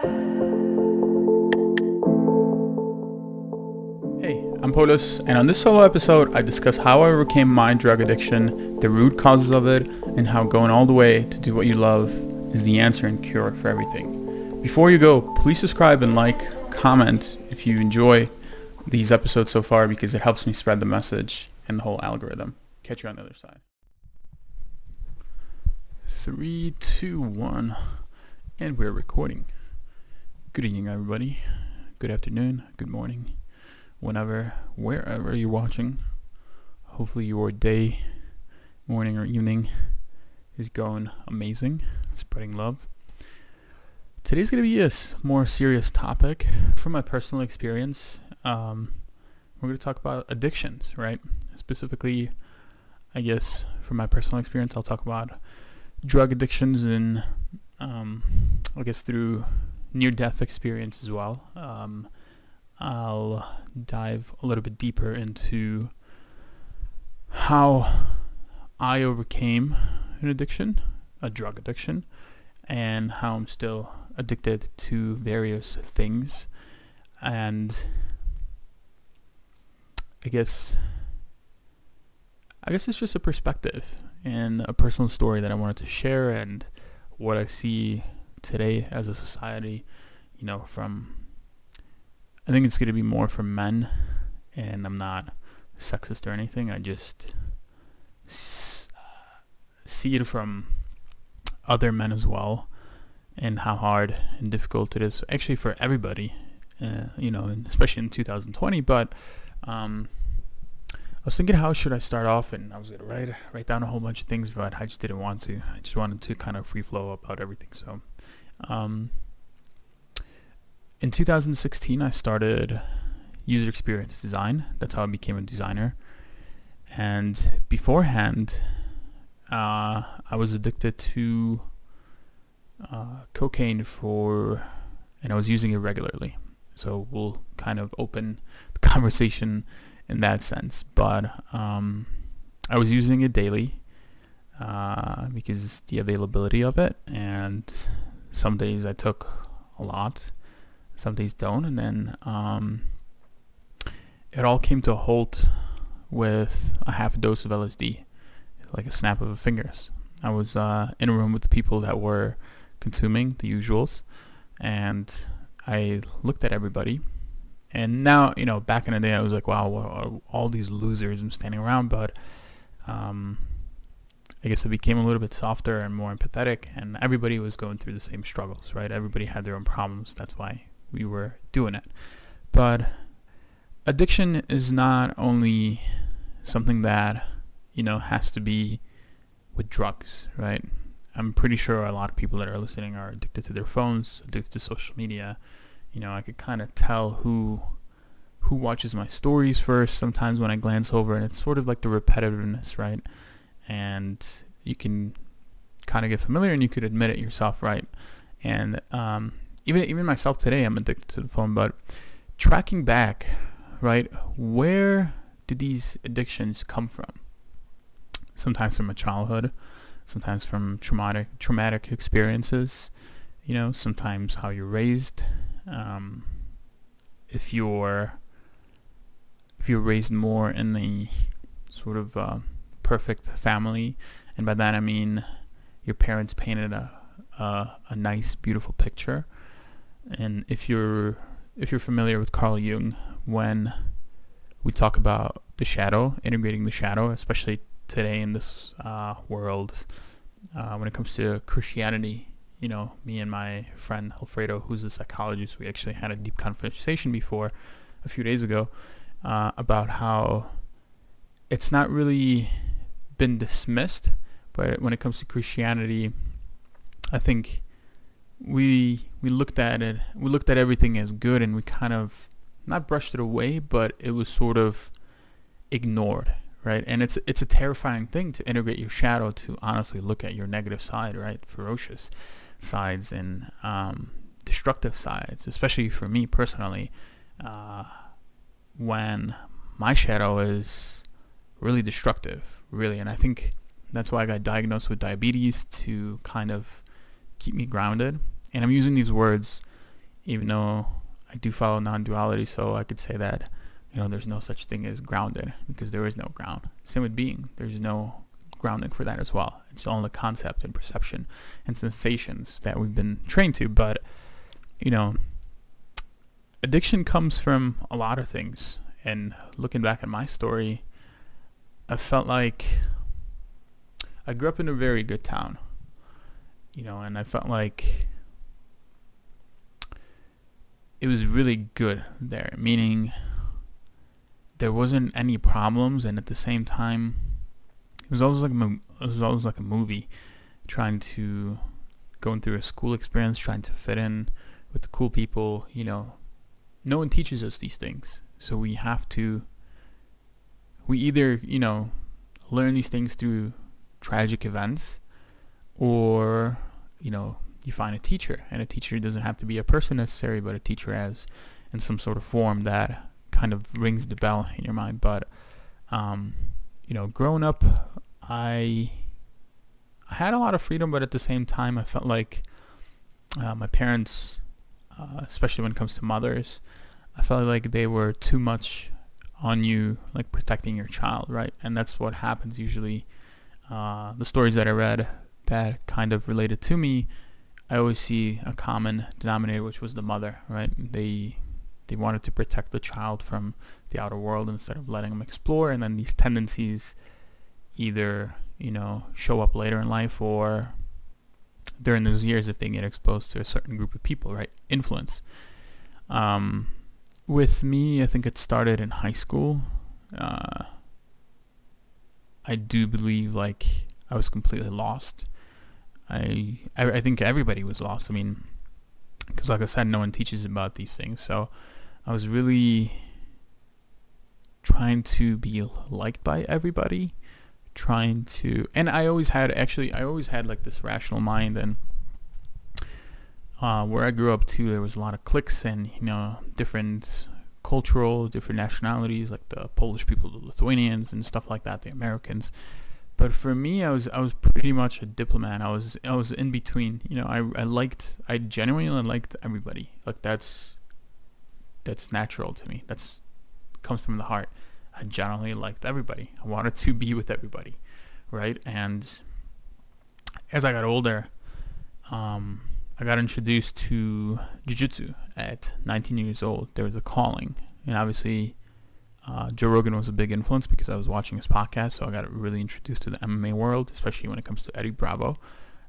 Hey, I'm Polis, and on this solo episode, I discuss how I overcame my drug addiction, the root causes of it, and how going all the way to do what you love is the answer and cure for everything. Before you go, please subscribe and like, comment if you enjoy these episodes so far because it helps me spread the message and the whole algorithm. Catch you on the other side. Three, two, one, and we're recording. Good evening, everybody. Good afternoon, good morning, whenever, wherever you're watching. Hopefully your day, morning, or evening is going amazing, spreading love. Today's going to be a more serious topic from my personal experience. Um, we're going to talk about addictions, right? Specifically, I guess from my personal experience, I'll talk about drug addictions and um, I guess through near-death experience as well. Um, I'll dive a little bit deeper into how I overcame an addiction, a drug addiction, and how I'm still addicted to various things. And I guess I guess it's just a perspective and a personal story that I wanted to share and what I see today as a society, you know, from I think it's going to be more for men and I'm not sexist or anything. I just s- see it from other men as well and how hard and difficult it is actually for everybody, uh, you know, especially in 2020, but um, I was thinking how should I start off and I was gonna write write down a whole bunch of things but I just didn't want to. I just wanted to kind of free flow about everything. So um, in 2016 I started user experience design. That's how I became a designer. And beforehand uh, I was addicted to uh, cocaine for and I was using it regularly. So we'll kind of open the conversation in that sense. But um, I was using it daily uh, because the availability of it, and some days I took a lot, some days don't, and then um, it all came to a halt with a half a dose of LSD, like a snap of the fingers. I was uh, in a room with people that were consuming the usuals, and I looked at everybody and now, you know, back in the day, I was like, wow, all these losers I'm standing around. But um, I guess I became a little bit softer and more empathetic, and everybody was going through the same struggles, right? Everybody had their own problems. That's why we were doing it. But addiction is not only something that, you know, has to be with drugs, right? I'm pretty sure a lot of people that are listening are addicted to their phones, addicted to social media, you know, I could kind of tell who who watches my stories first sometimes when I glance over and it's sort of like the repetitiveness, right? And you can kind of get familiar and you could admit it yourself, right? And um, even even myself today, I'm addicted to the phone, but tracking back, right? Where did these addictions come from? Sometimes from a childhood, sometimes from traumatic traumatic experiences, you know, sometimes how you're raised, um, if you're if you're raised more in the sort of uh, perfect family, and by that I mean your parents painted a, a a nice, beautiful picture, and if you're if you're familiar with Carl Jung, when we talk about the shadow, integrating the shadow, especially today in this uh, world, uh, when it comes to Christianity, you know, me and my friend Alfredo, who's a psychologist, we actually had a deep conversation before a few days ago uh, about how it's not really been dismissed, but when it comes to Christianity, I think we we looked at it, we looked at everything as good, and we kind of not brushed it away, but it was sort of ignored, right? And it's it's a terrifying thing to integrate your shadow to honestly look at your negative side, right? Ferocious sides and um, destructive sides, especially for me personally, uh, when my shadow is really destructive, really. And I think that's why I got diagnosed with diabetes to kind of keep me grounded. And I'm using these words even though I do follow non-duality, so I could say that you know there's no such thing as grounded because there is no ground. Same with being. There's no grounding for that as well. It's all the concept and perception and sensations that we've been trained to. But you know, addiction comes from a lot of things. And looking back at my story, I felt like I grew up in a very good town, you know, and I felt like it was really good there, meaning there wasn't any problems, and at the same time, it was always like a, it was always like a movie, trying to going through a school experience, trying to fit in with the cool people. You know, no one teaches us these things, so we have to. We either you know learn these things through tragic events, or you know you find a teacher, and a teacher doesn't have to be a person necessarily, but a teacher as in some sort of form that kind of rings the bell in your mind. But um, you know, growing up, I I had a lot of freedom, but at the same time, I felt like uh, my parents, uh, especially when it comes to mothers, I felt like they were too much on you, like protecting your child, right? And that's what happens usually. Uh, the stories that I read that kind of related to me I always see a common denominator, which was the mother, right? They they wanted to protect the child from the outer world instead of letting them explore, and then these tendencies either you know show up later in life or during those years if they get exposed to a certain group of people, right? Influence. Um, with me, I think it started in high school. Uh, I do believe like I was completely lost I, I, think everybody was lost. I mean, because like I said, no one teaches about these things. So I was really trying to be liked by everybody, trying to, and I always had actually, I always had like this rational mind, and uh, where I grew up too, there was a lot of cliques and you know different cultural, different nationalities, like the Polish people, the Lithuanians, and stuff like that, the Americans. But for me, I was I was pretty much a diplomat. I was I was in between. You know, I I liked I genuinely liked everybody. Like that's that's natural to me. That's comes from the heart. I generally liked everybody. I wanted to be with everybody, right? And as I got older, um, I got introduced to jiu-jitsu at 19 years old. There was a calling, and obviously uh, Joe Rogan was a big influence because I was watching his podcast, so I got really introduced to the MMA world, especially when it comes to Eddie Bravo.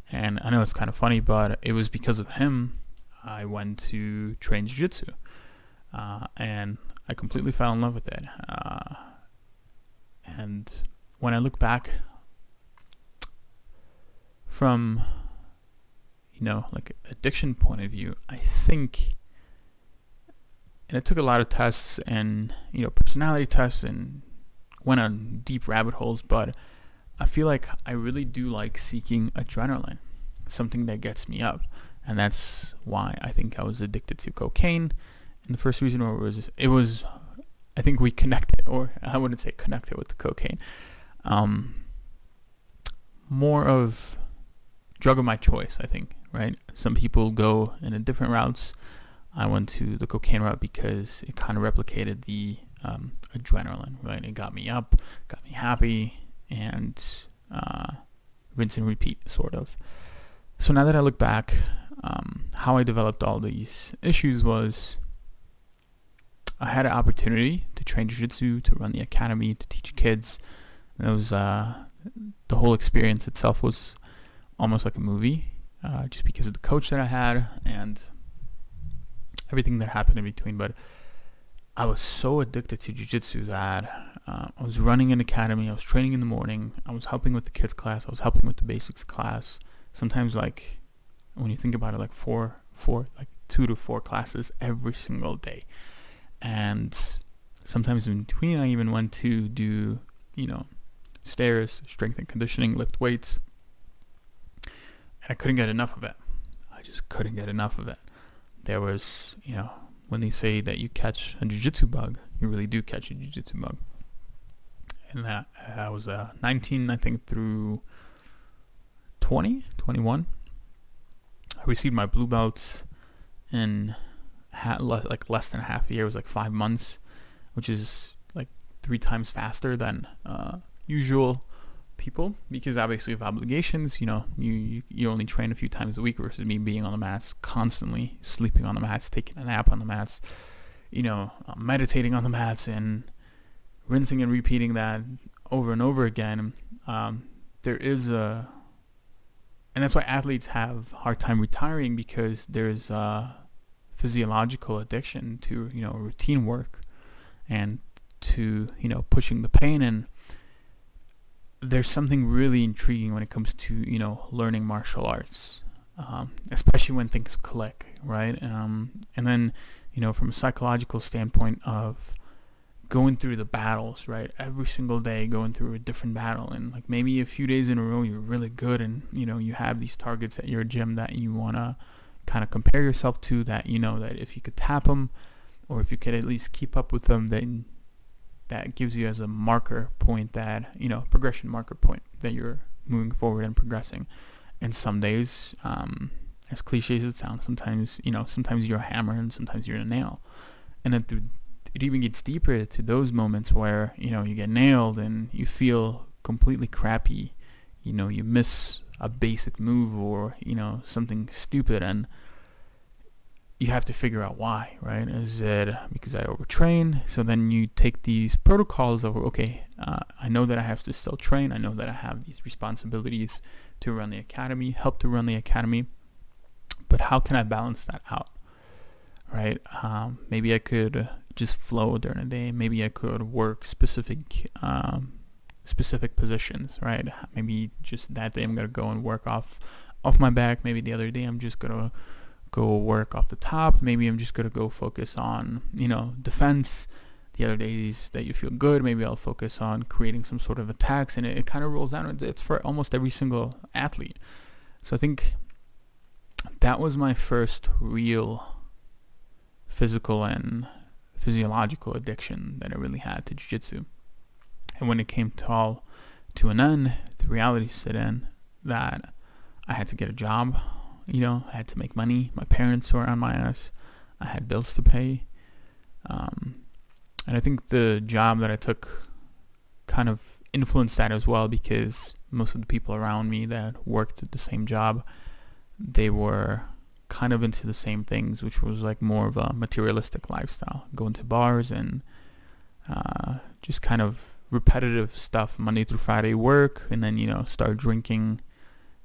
And I know it's kind of funny, but it was because of him I went to train jiu-jitsu. Uh, and I completely fell in love with it. Uh, and when I look back from, you know, like addiction point of view, I think and it took a lot of tests and you know personality tests and went on deep rabbit holes but i feel like i really do like seeking adrenaline something that gets me up and that's why i think i was addicted to cocaine. And the first reason was it was i think we connected or i wouldn't say connected with the cocaine um, more of drug of my choice i think right some people go in a different routes I went to the cocaine route because it kind of replicated the um, adrenaline, right? It got me up, got me happy, and uh, rinse and repeat, sort of. So now that I look back, um, how I developed all these issues was I had an opportunity to train jiu-jitsu, to run the academy, to teach kids. And it was uh, the whole experience itself was almost like a movie, uh, just because of the coach that I had and everything that happened in between. But I was so addicted to jujitsu that uh, I was running an academy. I was training in the morning. I was helping with the kids class. I was helping with the basics class. Sometimes, like when you think about it, like four, four, like two to four classes every single day. And sometimes in between, I even went to do, you know, stairs, strength and conditioning, lift weights. And I couldn't get enough of it. I just couldn't get enough of it there was, you know, when they say that you catch a jiu-jitsu bug, you really do catch a jiu-jitsu bug. And that I was uh, 19, I think, through 20, 21. I received my blue belts in ha- less, like less than half a year. It was like five months, which is like three times faster than uh, usual people because obviously of obligations. You know, you, you only train a few times a week versus me being on the mats constantly, sleeping on the mats, taking a nap on the mats, you know, uh, meditating on the mats and rinsing and repeating that over and over again. Um, there is a and that's why athletes have hard time retiring because there's a physiological addiction to you know routine work and to you know pushing the pain and there's something really intriguing when it comes to you know learning martial arts um, especially when things click right um, and then you know from a psychological standpoint of going through the battles, right? Every single day going through a different battle and like maybe a few days in a row you're really good and you know you have these targets at your gym that you want to kind of compare yourself to that you know that if you could tap them or if you could at least keep up with them then that gives you as a marker point that you know progression marker point that you're moving forward and progressing. And some days um, as cliche as it sounds sometimes you know sometimes you're a hammer and sometimes you're a nail. And it even gets deeper to those moments where you know you get nailed and you feel completely crappy. You know you miss a basic move or you know something stupid and you have to figure out why right is it because i overtrain so then you take these protocols of okay uh, i know that i have to still train i know that i have these responsibilities to run the academy help to run the academy but how can i balance that out right um, maybe i could just flow during the day. Maybe I could work specific um, specific positions, right? Maybe just that day I'm gonna go and work off off my back. Maybe the other day I'm just gonna go work off the top. Maybe I'm just gonna go focus on you know defense. The other days that you feel good, maybe I'll focus on creating some sort of attacks, and it, it kind of rolls down. It's for almost every single athlete. So I think that was my first real physical and physiological addiction that I really had to jiu-jitsu. And when it came to all to an end, the reality set in that I had to get a job, you know, I had to make money. My parents were on my ass. I had bills to pay. Um, and I think the job that I took kind of influenced that as well because most of the people around me that worked at the same job, they were kind of into the same things, which was like more of a materialistic lifestyle, going to bars and uh, just kind of repetitive stuff, Monday through Friday work, and then you know start drinking,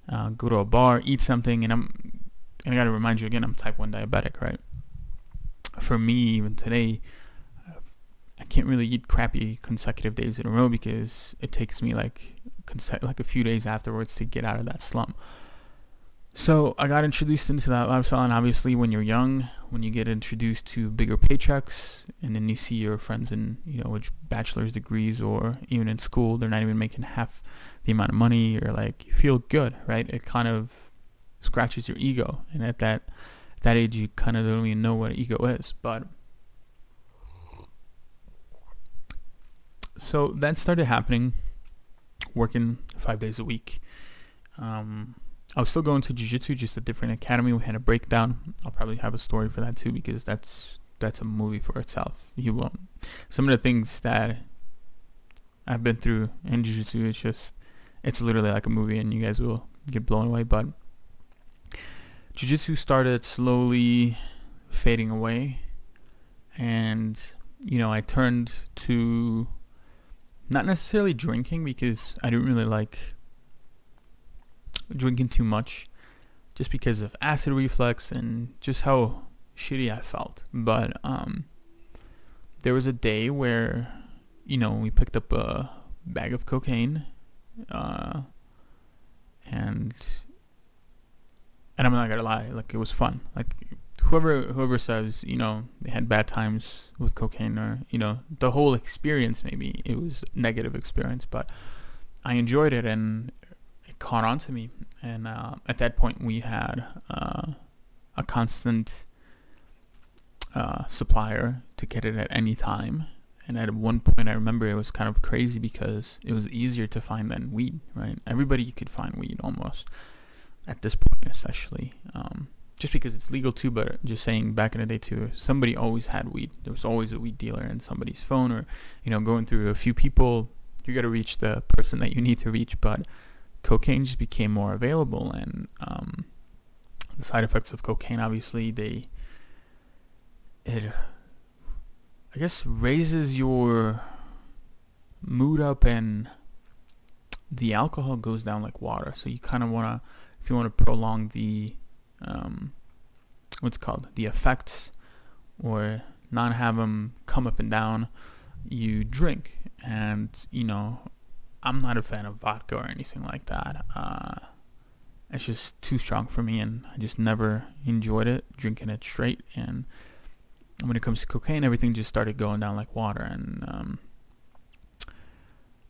uh, go to a bar, eat something, and I'm and I gotta remind you again, I'm type one diabetic, right? For me, even today, I can't really eat crappy consecutive days in a row because it takes me like like a few days afterwards to get out of that slump. So I got introduced into that lifestyle, and obviously, when you're young, when you get introduced to bigger paychecks, and then you see your friends in, you know, which bachelor's degrees or even in school, they're not even making half the amount of money. You're like, you feel good, right? It kind of scratches your ego, and at that that age, you kind of don't even know what ego is. But so that started happening, working five days a week. Um, I was still going to jiu-jitsu, just a different academy. We had a breakdown. I'll probably have a story for that too because that's that's a movie for itself. You won't. Some of the things that I've been through in jiu-jitsu, it's just it's literally like a movie, and you guys will get blown away. But jiu-jitsu started slowly fading away, and you know I turned to not necessarily drinking because I didn't really like drinking too much just because of acid reflux and just how shitty I felt. But um, there was a day where, you know, we picked up a bag of cocaine, uh, and and I'm not gonna lie, like it was fun. Like whoever whoever says you know they had bad times with cocaine or you know the whole experience maybe it was negative experience, but I enjoyed it and it caught on to me. And uh, at that point, we had uh, a constant uh, supplier to get it at any time. And at one point, I remember it was kind of crazy because it was easier to find than weed, right? Everybody could find weed almost at this point, especially. Um, just because it's legal too, but just saying back in the day too, somebody always had weed. There was always a weed dealer in somebody's phone or, you know, going through a few people, you got to reach the person that you need to reach. But cocaine just became more available and um, the side effects of cocaine, obviously, they, it, I guess, raises your mood up and the alcohol goes down like water. So you kind of want to, if you want to prolong the um, what's called? The effects or not have them come up and down you drink. And you know i'm not a fan of vodka or anything like that. Uh, it's just too strong for me and i just never enjoyed it drinking it straight. And when it comes to cocaine everything just started going down like water. And um,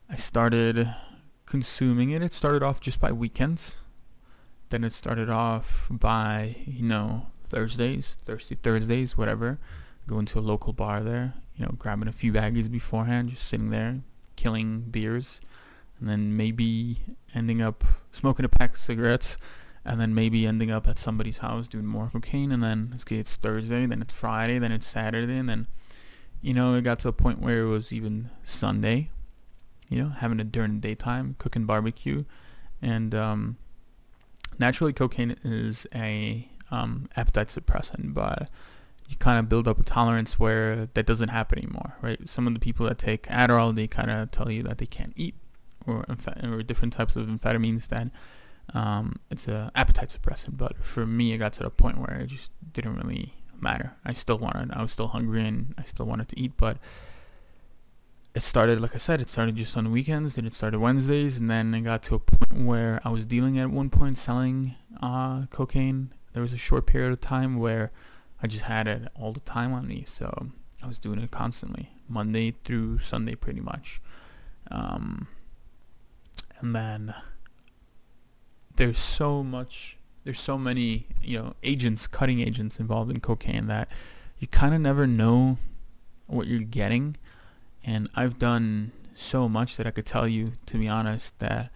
i started consuming it. It started off just by weekends. Then it started off by, you know, Thursdays, Thirsty Thursdays, whatever. Going to a local bar there, you know, grabbing a few baggies beforehand, just sitting there, killing beers, and then maybe ending up smoking a pack of cigarettes, and then maybe ending up at somebody's house doing more cocaine, and then it's Thursday, then it's Friday, then it's Saturday, and then, you know, it got to a point where it was even Sunday, you know, having it during the daytime, cooking barbecue, and um, naturally cocaine is a um, appetite suppressant, but you kind of build up a tolerance where that doesn't happen anymore, right? Some of the people that take Adderall, they kind of tell you that they can't eat, or or different types of amphetamines that um, it's an appetite suppressant. But for me, it got to the point where it just didn't really matter. I still wanted, I was still hungry, and I still wanted to eat, but it started, like I said, it started just on weekends, then it started Wednesdays, and then it got to a point where I was dealing at one point selling uh, cocaine. There was a short period of time where I just had it all the time on me, so I was doing it constantly, Monday through Sunday, pretty much. Um, and then there's so much, there's so many, you know, agents, cutting agents involved in cocaine that you kind of never know what you're getting and I've done so much that I could tell you, to be honest, that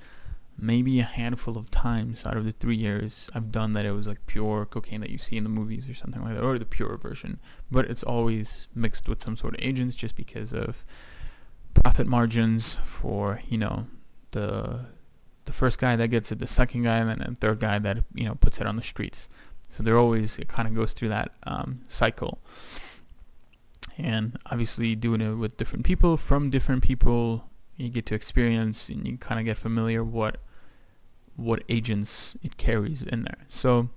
maybe a handful of times out of the three years I've done that it was like pure cocaine that you see in the movies or something like that, or the pure version. But it's always mixed with some sort of agents just because of profit margins for, you know, the the first guy that gets it, the second guy, and then the third guy that, you know, puts it on the streets. So they're always, it kind of goes through that um, cycle. And obviously doing it with different people from different people. You get to experience and you kind of get familiar what what agents it carries in there. So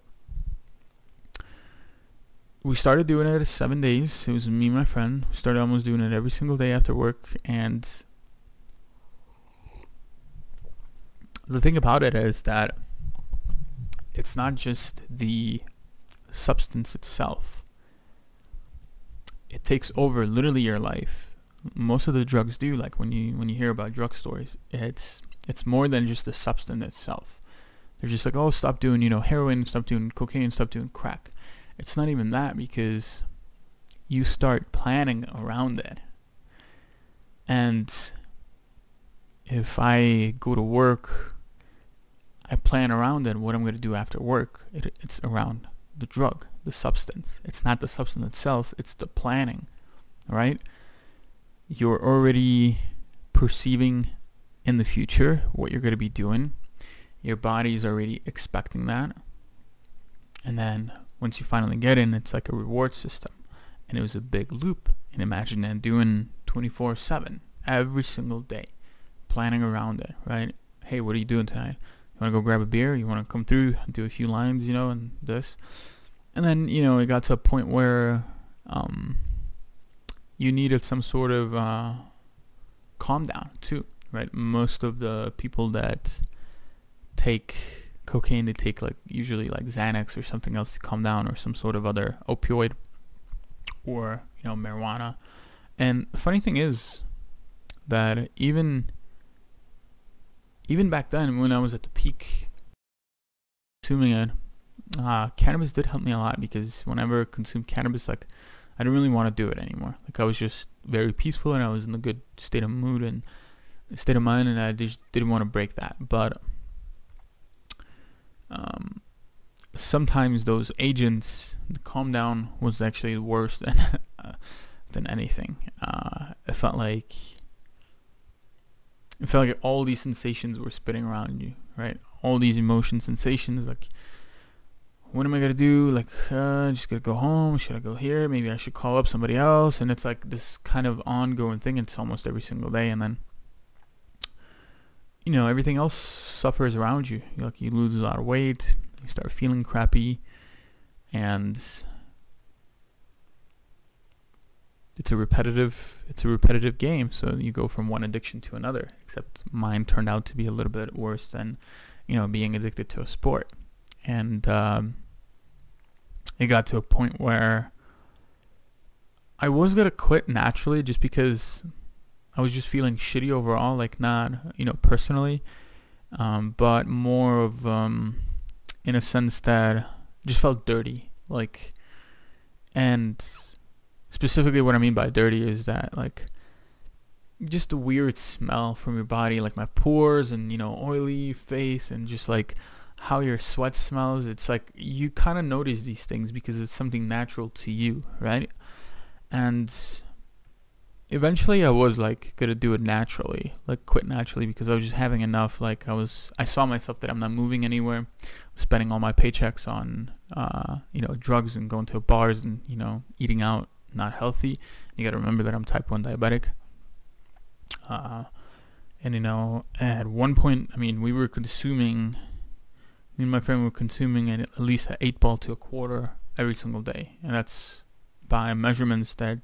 we started doing it seven days. It was me and my friend. We started almost doing it every single day after work. And the thing about it is that it's not just the substance itself it takes over literally your life. Most of the drugs do. Like when you when you hear about drug stories, it's it's more than just the substance itself. They're just like, oh, stop doing you know heroin, stop doing cocaine, stop doing crack. It's not even that because you start planning around it. And if I go to work, I plan around it. What I'm going to do after work, it, it's around the drug the substance. It's not the substance itself, it's the planning, right? You're already perceiving in the future what you're going to be doing. Your body's already expecting that. And then once you finally get in, it's like a reward system. And it was a big loop. And imagine that doing 24-7 every single day, planning around it, right? Hey, what are you doing tonight? Want to go grab a beer? You want to come through, do a few lines, you know, and this and then you know it got to a point where um, you needed some sort of uh, calm down too, right? Most of the people that take cocaine, they take like usually like Xanax or something else to calm down, or some sort of other opioid, or you know marijuana. And the funny thing is that even even back then, when I was at the peak consuming it, uh, cannabis did help me a lot because whenever I consumed cannabis, like I didn't really want to do it anymore. Like I was just very peaceful and I was in a good state of mood and state of mind, and I just didn't want to break that. But um, sometimes those agents, the calm down was actually worse than uh, than anything. Uh, it felt like it felt like all these sensations were spinning around you, right? All these emotion sensations, like what am I gonna do? Like, uh, just gonna go home? Should I go here? Maybe I should call up somebody else. And it's like this kind of ongoing thing. It's almost every single day, and then you know everything else suffers around you. Like you lose a lot of weight, you start feeling crappy, and it's a repetitive it's a repetitive game. So you go from one addiction to another. Except mine turned out to be a little bit worse than you know being addicted to a sport, and um, it got to a point where I was gonna quit naturally just because I was just feeling shitty overall, like not you know personally, um, but more of um, in a sense that just felt dirty, like, and specifically what I mean by dirty is that like just a weird smell from your body, like my pores and you know oily face and just like how your sweat smells. It's like you kind of notice these things because it's something natural to you, right? And eventually I was like gonna do it naturally, like quit naturally because I was just having enough. Like I was, I saw myself that I'm not moving anywhere, spending all my paychecks on, uh, you know, drugs and going to bars and you know eating out, not healthy. You got to remember that I'm type one diabetic. Uh, and you know, at one point, I mean, we were consuming me and my friend were consuming at least an eight ball to a quarter every single day, and that's by measurements that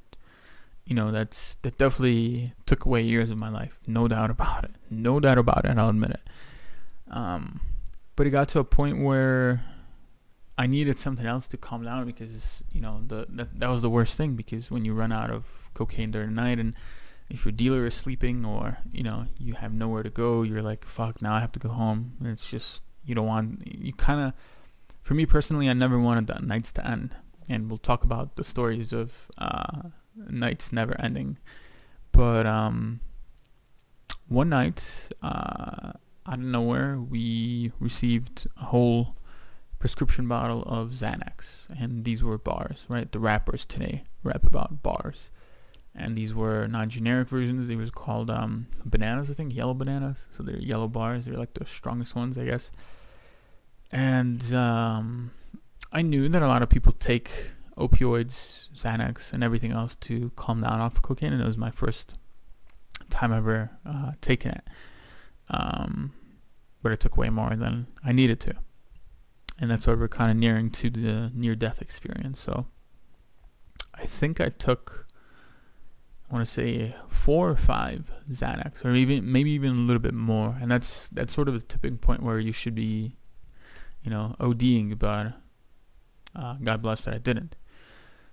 you know that's that definitely took away years of my life, no doubt about it, no doubt about it. I'll admit it. Um, but it got to a point where I needed something else to calm down because you know the that, that was the worst thing because when you run out of cocaine during the night and if your dealer is sleeping or you know you have nowhere to go, you're like fuck now I have to go home. And it's just you don't want you kind of for me personally i never wanted the nights to end and we'll talk about the stories of uh, nights never ending but um, one night uh, out of nowhere we received a whole prescription bottle of xanax. And these were bars right? The rappers today rap about bars. And these were not generic versions. They was called um, bananas i think yellow bananas. So they're yellow bars. They're like the strongest ones i guess. And um, I knew that a lot of people take opioids, Xanax, and everything else to calm down off of cocaine, and it was my first time ever uh, taking it. Um, but it took way more than I needed to, and that's why we're kind of nearing to the near-death experience. So I think I took, I want to say four or five Xanax, or even maybe even a little bit more, and that's that's sort of the tipping point where you should be you know, ODing, but uh, God bless that I didn't.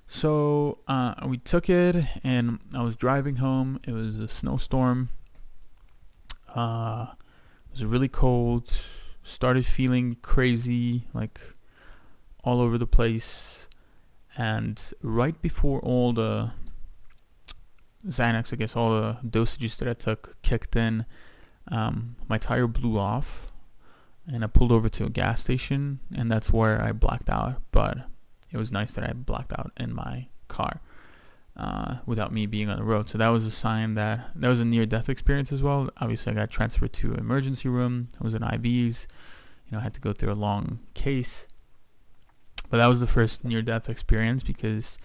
So uh, we took it, and I was driving home. It was a snowstorm. Uh, it was really cold. Started feeling crazy, like all over the place. And right before all the Xanax, I guess all the dosages that I took kicked in, um, my tire blew off and I pulled over to a gas station, and that's where I blacked out. But it was nice that I blacked out in my car uh, without me being on the road. So that was a sign that that was a near-death experience as well. Obviously, I got transferred to emergency room. I was in IVs. You know, I had to go through a long case. But that was the first near-death experience because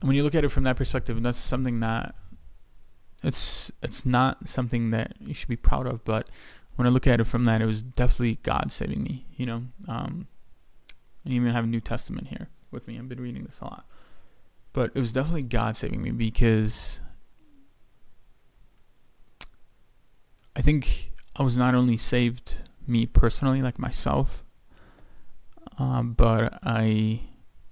when you look at it from that perspective, that's something that it's it's not something that you should be proud of, but when I look at it from that, it was definitely God saving me. You know, um, I even have a New Testament here with me. I've been reading this a lot, but it was definitely God saving me because I think I was not only saved me personally, like myself, um, but I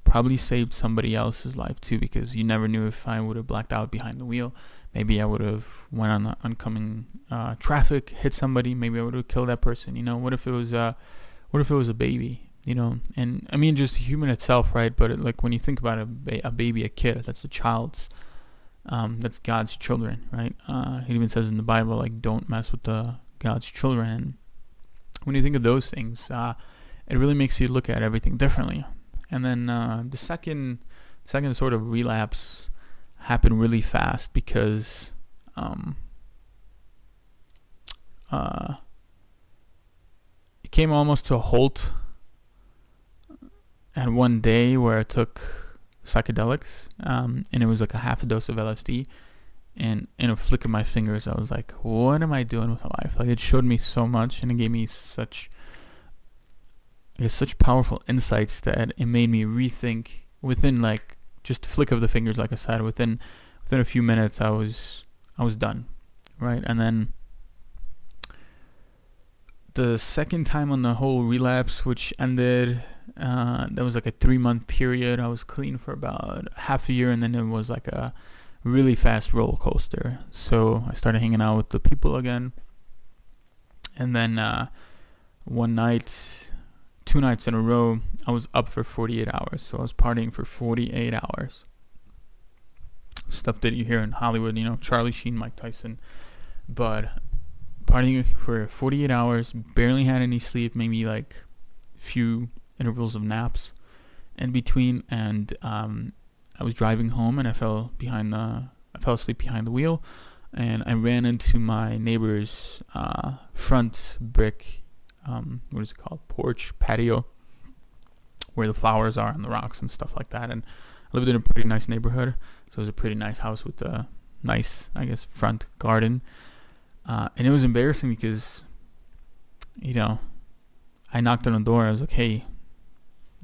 probably saved somebody else's life too because you never knew if I would have blacked out behind the wheel maybe I would have went on the oncoming uh, traffic, hit somebody. Maybe I would have killed that person. You know, what if it was a, what if it was a baby? You know, and I mean just human itself, right? But it, like when you think about a, ba- a baby, a kid, that's a child's, um, that's God's children, right? Uh, it even says in the Bible like don't mess with the God's children. When you think of those things, uh, it really makes you look at everything differently. And then uh, the second second sort of relapse happened really fast because um, uh, it came almost to a halt and one day where I took psychedelics um, and it was like a half a dose of LSD and in a flick of my fingers I was like what am I doing with my life like it showed me so much and it gave me such I guess such powerful insights that it made me rethink within like just flick of the fingers like I said within within a few minutes I was I was done right and then the second time on the whole relapse, which ended, uh, that was like a three month period. I was clean for about half a year, and then it was like a really fast roller coaster. So I started hanging out with the people again, and then uh, one night, two nights in a row, I was up for 48 hours. So I was partying for 48 hours. Stuff that you hear in Hollywood, you know, Charlie Sheen, Mike Tyson, but partying for 48 hours, barely had any sleep, maybe like few intervals of naps in between, and um, I was driving home and I fell behind the, I fell asleep behind the wheel, and I ran into my neighbor's uh, front brick, um, what is it called, porch patio, where the flowers are and the rocks and stuff like that, and I lived in a pretty nice neighborhood, so it was a pretty nice house with a nice, I guess, front garden. Uh, and it was embarrassing because, you know, I knocked on the door. I was like, hey,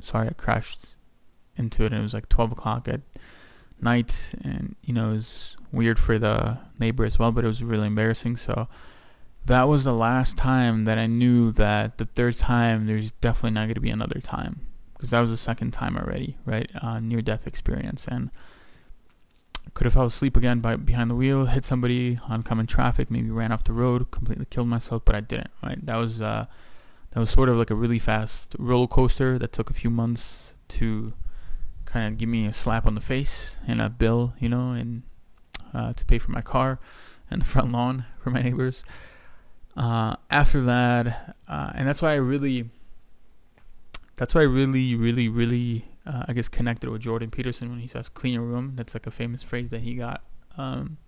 sorry, I crashed into it. And it was like 12 o'clock at night. And, you know, it was weird for the neighbor as well, but it was really embarrassing. So that was the last time that I knew that the third time there's definitely not going to be another time. Because that was the second time already, right? Uh, near death experience. And could have fell asleep again by behind the wheel, hit somebody, on oncoming traffic, maybe ran off the road, completely killed myself, but I didn't. Right? That was uh, that was sort of like a really fast roller coaster that took a few months to kind of give me a slap on the face and a bill, you know, and uh, to pay for my car and the front lawn for my neighbors. Uh, after that, uh, and that's why I really, that's why I really, really, really uh, I guess connected with Jordan Peterson when he says "clean your room." That's like a famous phrase that he got um,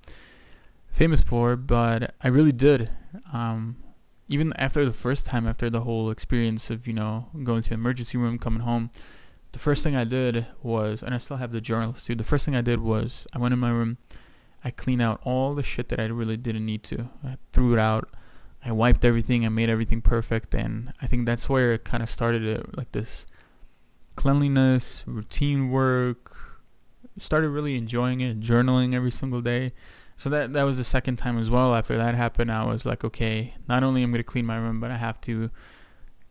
famous for. But I really did. Um, even after the first time, after the whole experience of you know going to the emergency room, coming home, the first thing I did was, and I still have the journals too. The first thing I did was I went in my room, I cleaned out all the shit that I really didn't need to. I threw it out. I wiped everything. I made everything perfect, and I think that's where it kind of started. It, like this cleanliness, routine work. Started really enjoying it, journaling every single day. So that that was the second time as well. After that happened, I was like, okay, not only I'm gonna clean my room, but I have to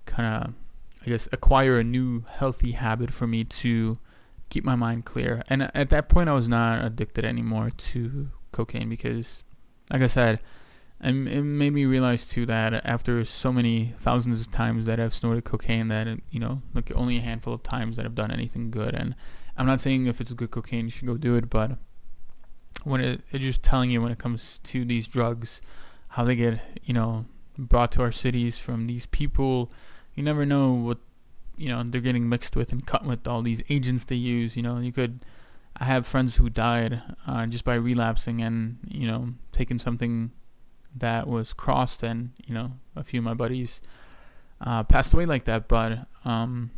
kind of, I guess, acquire a new healthy habit for me to keep my mind clear. And at that point, I was not addicted anymore to cocaine because, like I said, it made me realize too that after so many thousands of times that I've snorted cocaine, that you know, like only a handful of times that I've done anything good. And I'm not saying if it's good cocaine you should go do it, but when it, it's just telling you when it comes to these drugs, how they get you know brought to our cities from these people, you never know what you know they're getting mixed with and cut with all these agents they use. You know, you could. I have friends who died uh, just by relapsing and you know taking something that was crossed and you know a few of my buddies uh, passed away like that but um,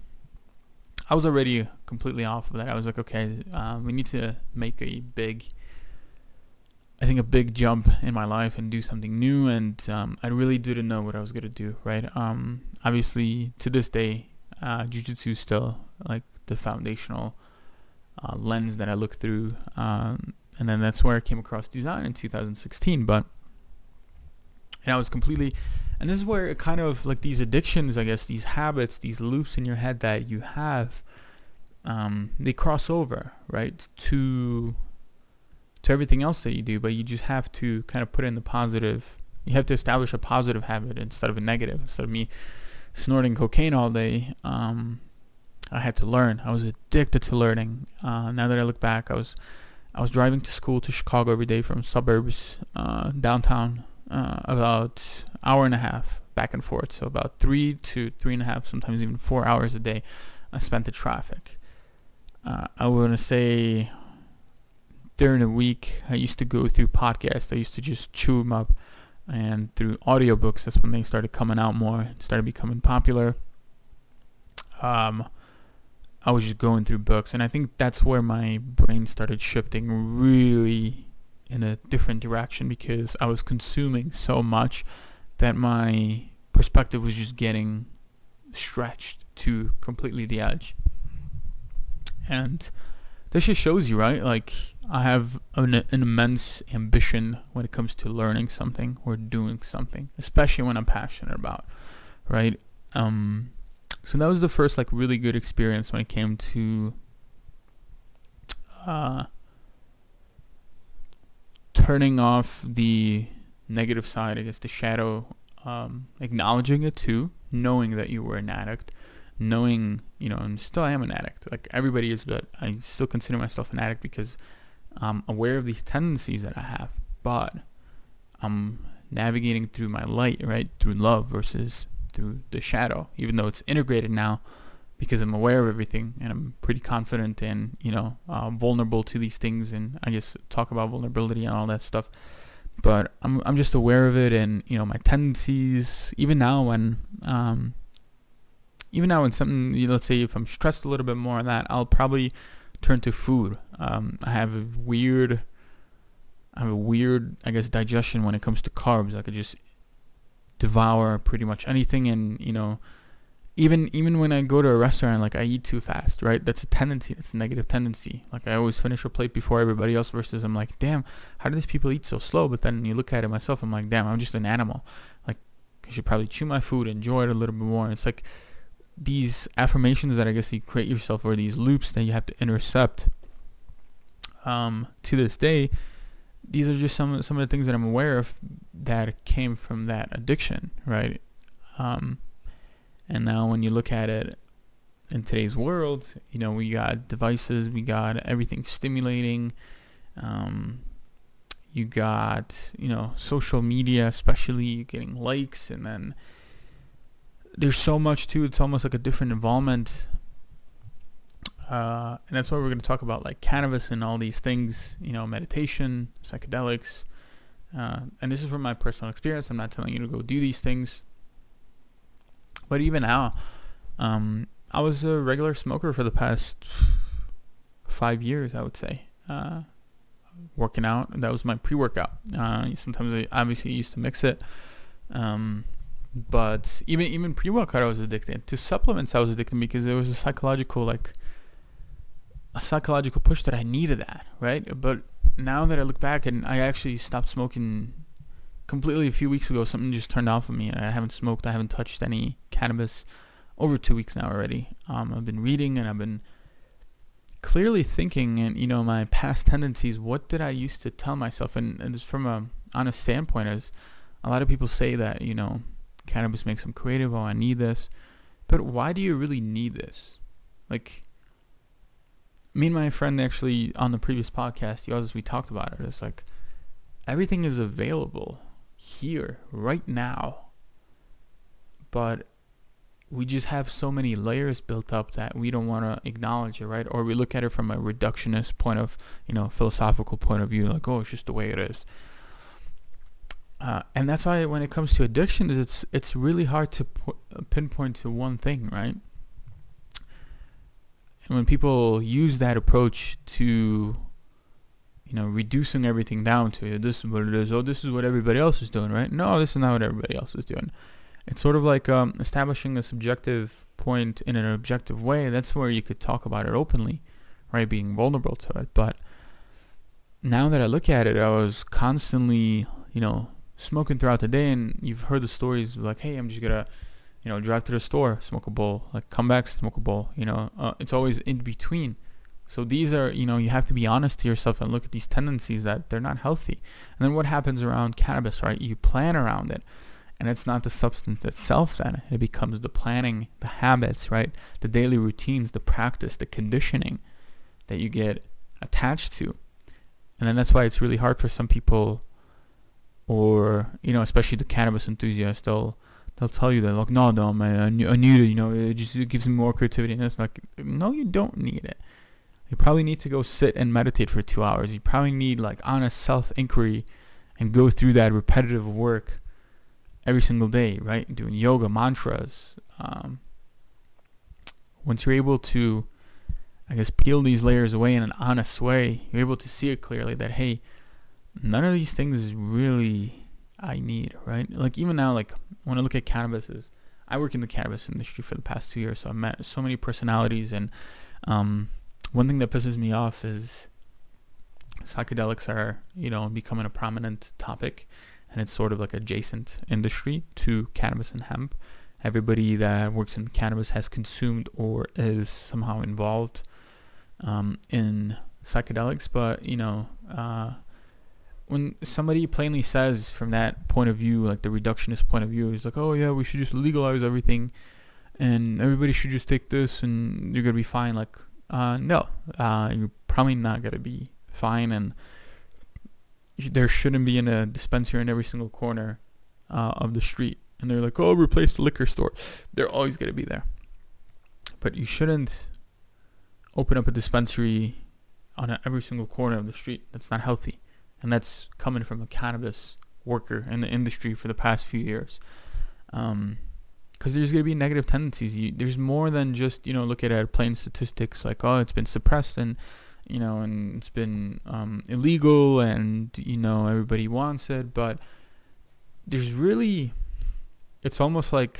I was already completely off of that I was like okay uh, we need to make a big I think a big jump in my life and do something new and um, I really didn't know what I was gonna do right? Um, obviously to this day uh, jiu-jitsu is still like the foundational uh, lens that I look through um, and then that's where I came across design in 2016 but and I was completely and this is where it kind of like these addictions I guess these habits these loops in your head that you have um, they cross over right to to everything else that you do but you just have to kind of put in the positive you have to establish a positive habit instead of a negative instead of me snorting cocaine all day um, I had to learn I was addicted to learning uh, now that I look back I was I was driving to school to Chicago every day from suburbs uh, downtown uh, about hour and a half back and forth. So about three to three and a half, sometimes even four hours a day I spent in traffic. Uh, I want to say during the week, I used to go through podcasts. I used to just chew them up. And through audiobooks, that's when they started coming out more, started becoming popular. Um, I was just going through books. And I think that's where my brain started shifting really in a different direction because I was consuming so much that my perspective was just getting stretched to completely the edge. And this just shows you, right? Like I have an, an, immense ambition when it comes to learning something or doing something, especially when I'm passionate about, right? Um, so that was the first like really good experience when it came to uh, turning off the negative side, I guess the shadow, um, acknowledging it too, knowing that you were an addict, knowing, you know, and still I am an addict. Like everybody is, but I still consider myself an addict because I'm aware of these tendencies that I have, but I'm navigating through my light, right? Through love versus through the shadow, even though it's integrated now because I'm aware of everything and I'm pretty confident and, you know, uh, vulnerable to these things. And I guess talk about vulnerability and all that stuff. But I'm, I'm just aware of it and, you know, my tendencies, even now when, um, even now when something, you know, let's say if I'm stressed a little bit more on that, I'll probably turn to food. Um, I have a weird, I have a weird, I guess, digestion when it comes to carbs. I could just devour pretty much anything, and you know, even even when I go to a restaurant, like I eat too fast, right? That's a tendency. That's a negative tendency. Like I always finish a plate before everybody else. Versus I'm like, damn, how do these people eat so slow? But then you look at it myself, I'm like, damn, I'm just an animal. Like I should probably chew my food, enjoy it a little bit more. It's like these affirmations that I guess you create yourself or these loops that you have to intercept um, to this day, these are just some some of the things that I'm aware of that came from that addiction, right? Um, and now when you look at it in today's world, you know we got devices, we got everything stimulating. Um, you got you know social media, especially getting likes, and then there's so much too. It's almost like a different involvement. Uh, and that's why we're going to talk about like cannabis and all these things, you know, meditation, psychedelics. Uh, and this is from my personal experience. I'm not telling you to go do these things. But even now, um, I was a regular smoker for the past five years, I would say. Uh, working out, that was my pre-workout. Uh, sometimes I obviously used to mix it. Um, but even even pre-workout I was addicted. To supplements I was addicted because there was a psychological like a psychological push that I needed that, right? But now that I look back and I actually stopped smoking completely a few weeks ago, something just turned off of me. I haven't smoked, I haven't touched any cannabis over two weeks now already. Um, I've been reading and I've been clearly thinking and you know my past tendencies what did i used to tell myself and, and just from a honest standpoint as a lot of people say that you know cannabis makes them creative. Oh, I need this. But why do you really need this? Like, me and my friend actually on the previous podcast, Yours, we talked about it. It's like everything is available here right now, but we just have so many layers built up that we don't want to acknowledge it, right? Or we look at it from a reductionist point of, you know, philosophical point of view, like, oh, it's just the way it is. Uh, and that's why when it comes to addictions, it's it's really hard to po- pinpoint to one thing, right? And when people use that approach to, you know, reducing everything down to this is what it is, oh, this is what everybody else is doing, right? No, this is not what everybody else is doing. It's sort of like um, establishing a subjective point in an objective way. That's where you could talk about it openly, right? Being vulnerable to it. But now that I look at it, I was constantly, you know, smoking throughout the day and you've heard the stories like hey i'm just gonna you know drive to the store smoke a bowl like come back smoke a bowl you know? Uh, it's always in between. So these are you know you have to be honest to yourself and look at these tendencies that they're not healthy. And then what happens around cannabis right? You plan around it. And it's not the substance itself then. It becomes the planning the habits right? The daily routines the practice the conditioning that you get attached to. And then that's why it's really hard for some people or you know, especially the cannabis enthusiasts, they'll they'll tell you that like, no, no, man, I need it. You know, it just it gives me more creativity. And it's like, no, you don't need it. You probably need to go sit and meditate for two hours. You probably need like honest self inquiry and go through that repetitive work every single day, right? Doing yoga, mantras. Um, once you're able to, I guess, peel these layers away in an honest way, you're able to see it clearly that, hey, none of these things really I need, right? Like even now, like when I look at cannabis, is I work in the cannabis industry for the past two years, so I've met so many personalities, and um, one thing that pisses me off is psychedelics are, you know, becoming a prominent topic, and it's sort of like adjacent industry to cannabis and hemp. Everybody that works in cannabis has consumed or is somehow involved um, in psychedelics, but you know, uh, when somebody plainly says from that point of view, like the reductionist point of view, is like, oh yeah, we should just legalize everything, and everybody should just take this, and you're gonna be fine. Like, uh, no, uh, you're probably not gonna be fine, and there shouldn't be in a dispensary in every single corner uh, of the street. And they're like, oh, replace the liquor store. They're always gonna be there, but you shouldn't open up a dispensary on every single corner of the street. That's not healthy and that's coming from a cannabis worker in the industry for the past few years. Um, because there's going to be negative tendencies. You, there's more than just you know look at plain statistics like oh it's been suppressed and you know and it's been um, illegal and you know everybody wants it, but there's really it's almost like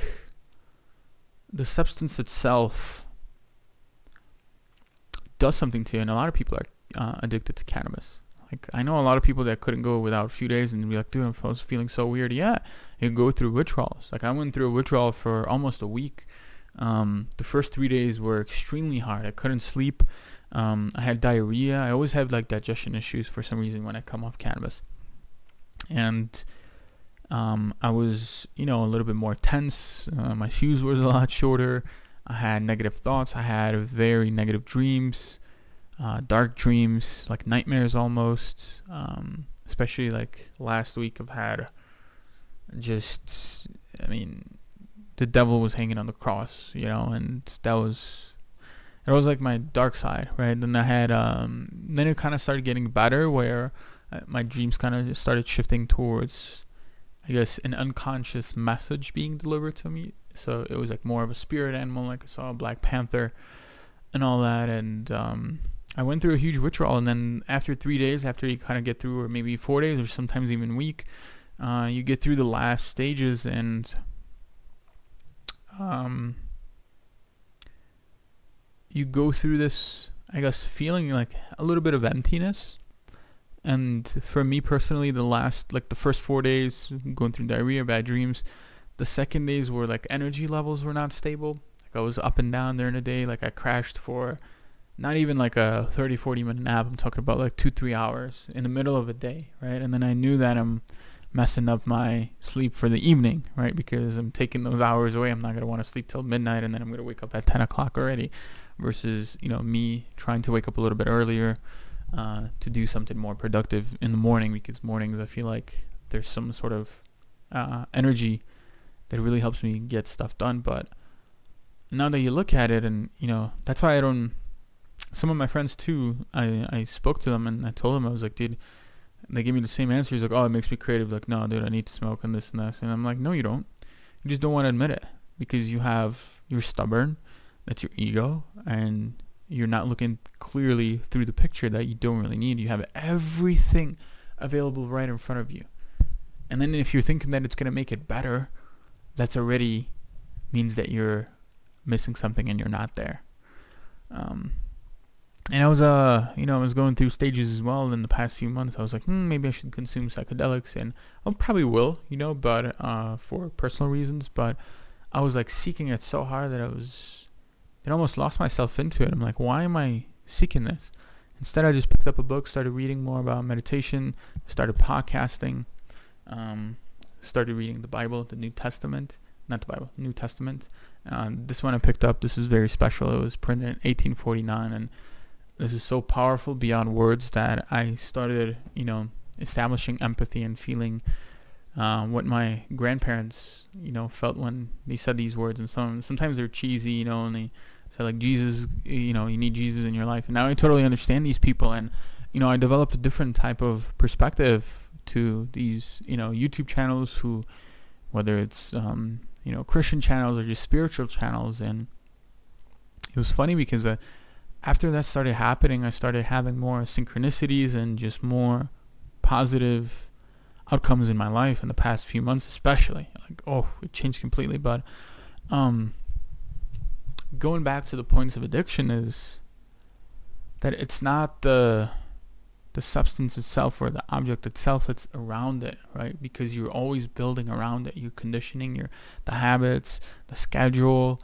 the substance itself does something to you, and a lot of people are uh, addicted to cannabis. Like I know a lot of people that couldn't go without a few days and be like, dude, I was feeling so weird. Yeah, you go through withdrawals. Like I went through a withdrawal for almost a week. Um, the first three days were extremely hard. I couldn't sleep. Um, I had diarrhea. I always have like digestion issues for some reason when I come off cannabis. And um, I was, you know, a little bit more tense. Uh, my shoes were a lot shorter. I had negative thoughts. I had very negative dreams uh, dark dreams, like nightmares almost. Um, especially like last week, I've had just, I mean, the devil was hanging on the cross, you know, and that was, it was like my dark side, right? Then I had, um, then it kind of started getting better where uh, my dreams kind of started shifting towards, I guess, an unconscious message being delivered to me. So it was like more of a spirit animal, like I saw a Black Panther and all that, and um, I went through a huge withdrawal, and then after three days, after you kind of get through, or maybe four days, or sometimes even week, uh, you get through the last stages, and um, you go through this, I guess, feeling like a little bit of emptiness. And for me personally, the last, like the first four days, going through diarrhea, bad dreams, the second days were like energy levels were not stable. Like I was up and down during the day. Like I crashed for not even like a 30 40 minute nap. I'm talking about like two three hours in the middle of a day right? And then i knew that i'm messing up my sleep for the evening right? Because i'm taking those hours away. I'm not going to want to sleep till midnight and then i'm going to wake up at 10 o'clock already versus you know me trying to wake up a little bit earlier uh, to do something more productive in the morning because mornings i feel like there's some sort of uh, energy that really helps me get stuff done. But now that you look at it and you know that's why i don't some of my friends too, I, I spoke to them and I told them, I was like, dude, they gave me the same answer. He's like, oh, it makes me creative. Like, no, dude, I need to smoke and this and that. And I'm like, no, you don't. You just don't want to admit it because you have, you're stubborn. That's your ego. And you're not looking clearly through the picture that you don't really need. You have everything available right in front of you. And then if you're thinking that it's going to make it better, that's already means that you're missing something and you're not there. Um, and I was uh you know I was going through stages as well in the past few months. I was like, hmm, maybe I should consume psychedelics, and I probably will, you know, but uh for personal reasons. But I was like seeking it so hard that I was, it almost lost myself into it. I'm like, why am I seeking this? Instead, I just picked up a book, started reading more about meditation, started podcasting, um, started reading the Bible, the New Testament, not the Bible, New Testament. Uh, this one I picked up. This is very special. It was printed in 1849 and this is so powerful beyond words that I started, you know, establishing empathy and feeling uh, what my grandparents, you know, felt when they said these words. And some sometimes they're cheesy, you know, and they said like Jesus, you know, you need Jesus in your life. And now I totally understand these people, and you know, I developed a different type of perspective to these, you know, YouTube channels who, whether it's um, you know Christian channels or just spiritual channels, and it was funny because uh, after that started happening, I started having more synchronicities and just more positive outcomes in my life in the past few months, especially. Like, oh, it changed completely. But um, going back to the points of addiction is that it's not the the substance itself or the object itself that's around it, right? Because you're always building around it. You're conditioning your the habits, the schedule,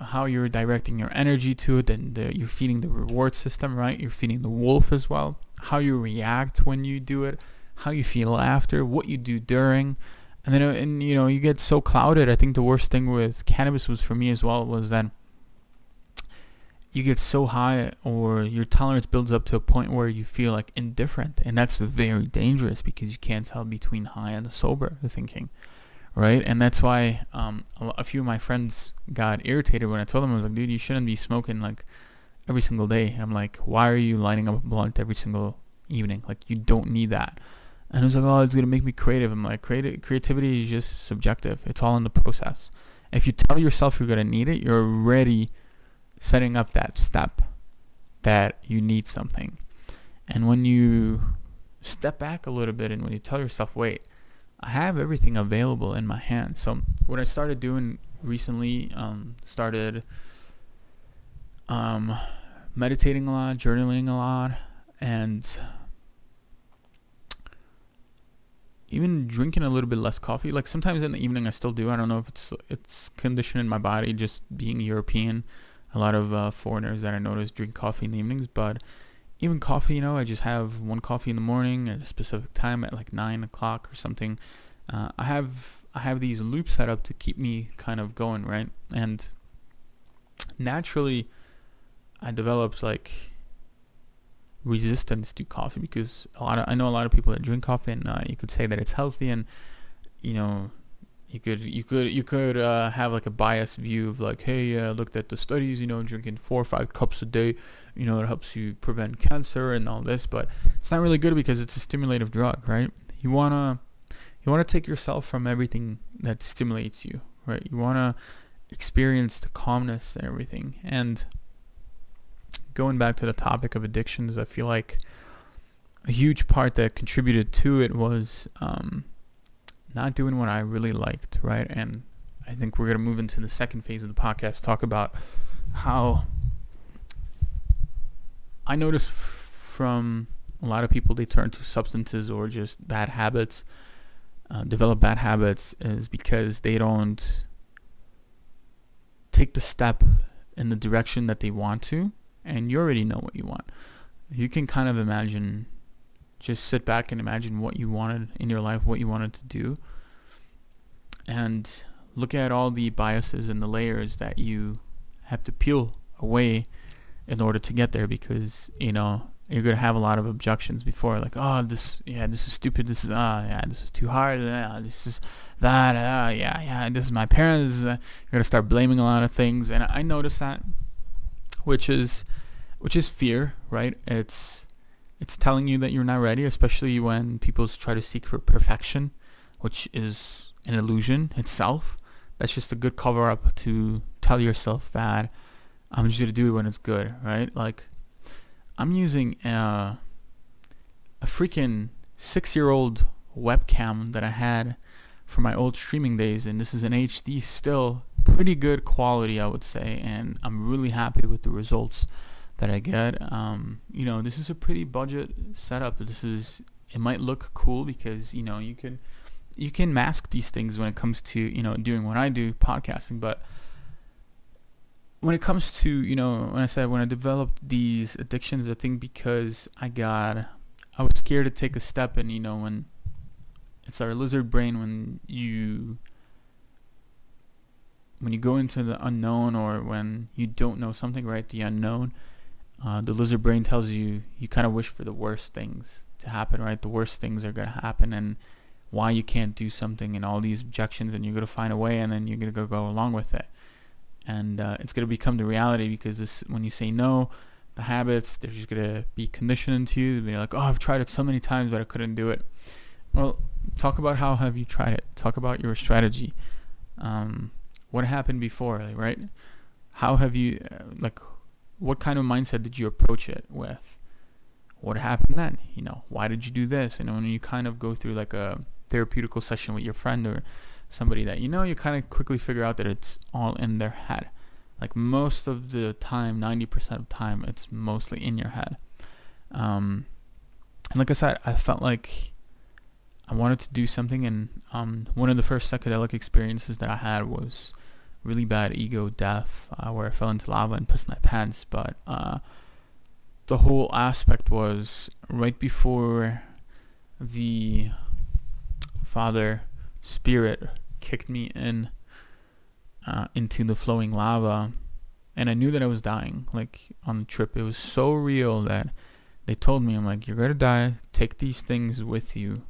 how you're directing your energy to it, and the, you're feeding the reward system, right? You're feeding the wolf as well. How you react when you do it, how you feel after, what you do during, and then uh, and you know you get so clouded. I think the worst thing with cannabis was for me as well was that you get so high or your tolerance builds up to a point where you feel like indifferent and that's very dangerous because you can't tell between high and sober thinking right? And that's why um, a, few of my friends got irritated when I told them I was like, dude, you shouldn't be smoking like every single day. And I'm like, why are you lining up a blunt every single evening? Like you don't need that. And it was like, oh, it's gonna make me creative. I'm like, creativity is just subjective. It's all in the process. If you tell yourself you're gonna need it, you're already setting up that step that you need something. And when you step back a little bit and when you tell yourself, wait, I have everything available in my hand. So what I started doing recently, um, started um, meditating a lot, journaling a lot, and even drinking a little bit less coffee. Like sometimes in the evening, I still do. I don't know if it's it's conditioned in my body, just being European. A lot of uh, foreigners that I notice drink coffee in the evenings, but even coffee, you know, I just have one coffee in the morning at a specific time at like nine o'clock or something. Uh, I have I have these loops set up to keep me kind of going, right? And naturally, I developed like resistance to coffee because a lot of I know a lot of people that drink coffee, and uh, you could say that it's healthy, and you know, you could you could you could uh, have like a biased view of like, hey, I uh, looked at the studies, you know, drinking four or five cups a day you know, it helps you prevent cancer and all this, but it's not really good because it's a stimulative drug, right? You wanna you wanna take yourself from everything that stimulates you, right? You wanna experience the calmness and everything. And going back to the topic of addictions, I feel like a huge part that contributed to it was um, not doing what I really liked, right? And I think we're gonna move into the second phase of the podcast, talk about how I notice from a lot of people they turn to substances or just bad habits, uh, develop bad habits is because they don't take the step in the direction that they want to, and you already know what you want. You can kind of imagine, just sit back and imagine what you wanted in your life, what you wanted to do, and look at all the biases and the layers that you have to peel away in order to get there because you know you're gonna have a lot of objections before like oh this yeah this is stupid this is ah uh, yeah this is too hard uh, this is that uh, yeah yeah this is my parents uh, you're gonna start blaming a lot of things. And I notice that which is which is fear right? It's it's telling you that you're not ready especially when people try to seek for perfection which is an illusion itself. That's just a good cover up to tell yourself that I'm just gonna do it when it's good, right? Like, I'm using a, a freaking six-year-old webcam that I had from my old streaming days, and this is an HD still pretty good quality, I would say, and I'm really happy with the results that I get. Um, you know, this is a pretty budget setup. This is it might look cool because you know you can you can mask these things when it comes to you know doing what I do podcasting, but when it comes to you know when I said when I developed these addictions, I think because I got I was scared to take a step, and you know when it's our lizard brain when you when you go into the unknown or when you don't know something right the unknown uh, the lizard brain tells you you kind of wish for the worst things to happen right? The worst things are going to happen and why you can't do something and all these objections and you're to find a way and then you're going to go along with it and uh, it's going to become the reality because this when you say no the habits they're just going to be conditioned into you. They're like oh i've tried it so many times but i couldn't do it. Well talk about how have you tried it? Talk about your strategy. Um, what happened before right? How have you uh, like what kind of mindset did you approach it with? What happened then? You know why did you do this? And when you kind of go through like a therapeutical session with your friend or somebody that you know you kind of quickly figure out that it's all in their head. Like most of the time 90% of time it's mostly in your head. Um, and like i said i felt like i wanted to do something and um, one of the first psychedelic experiences that i had was really bad ego death uh, where i fell into lava and pissed my pants. But uh, the whole aspect was right before the father spirit kicked me in uh, into the flowing lava and I knew that I was dying like on the trip. It was so real that they told me I'm like you're gonna die. Take these things with you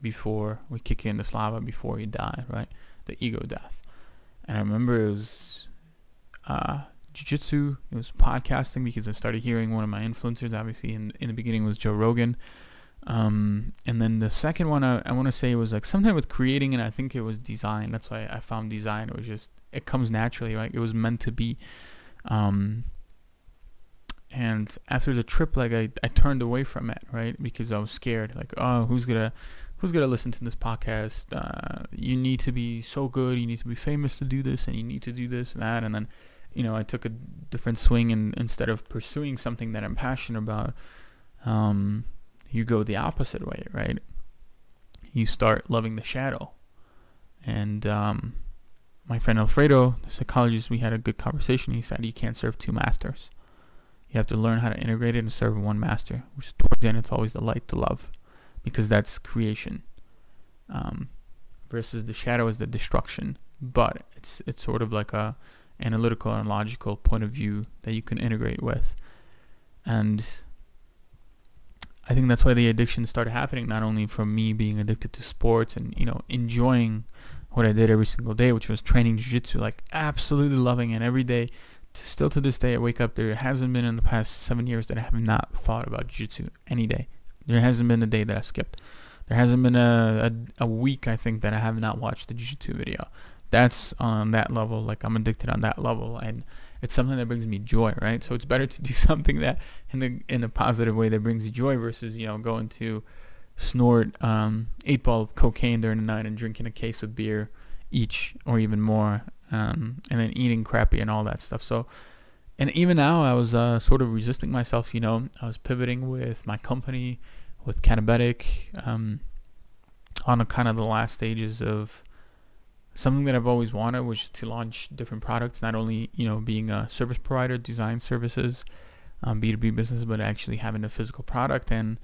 before we kick you in this lava before you die right? The ego death. And I remember it was uh, jiu-jitsu. It was podcasting because I started hearing one of my influencers obviously in, in the beginning was Joe Rogan um, and then the second one I, I want to say was like something with creating, and I think it was design. That's why I found design. It was just it comes naturally, right? It was meant to be. Um, and after the trip, like I, I turned away from it, right? Because I was scared. Like, oh, who's gonna who's gonna listen to this podcast? Uh, you need to be so good. You need to be famous to do this, and you need to do this and that. And then, you know, I took a different swing, and instead of pursuing something that I'm passionate about, um, you go the opposite way, right? You start loving the shadow. And um, my friend Alfredo, the psychologist, we had a good conversation. He said you can't serve two masters. You have to learn how to integrate it and serve one master, which towards the end it's always the light, the love, because that's creation. Um, versus the shadow is the destruction. But it's it's sort of like a analytical and logical point of view that you can integrate with. And I think that's why the addiction started happening. Not only from me being addicted to sports and you know enjoying what I did every single day, which was training jiu-jitsu, like absolutely loving it every day. Still to this day, I wake up. There hasn't been in the past seven years that I have not thought about jiu-jitsu any day. There hasn't been a day that I skipped. There hasn't been a, a, a week I think that I have not watched the jiu-jitsu video. That's on that level. Like I'm addicted on that level, and it's something that brings me joy, right? So it's better to do something that in a in a positive way that brings you joy versus you know going to snort um, eight ball of cocaine during the night and drinking a case of beer each or even more, um, and then eating crappy and all that stuff. So, and even now I was uh, sort of resisting myself. You know, I was pivoting with my company, with Cannabetiq, um, on kind of the last stages of something that I've always wanted was to launch different products, not only you know being a service provider, design services, um, B2B business, but actually having a physical product. And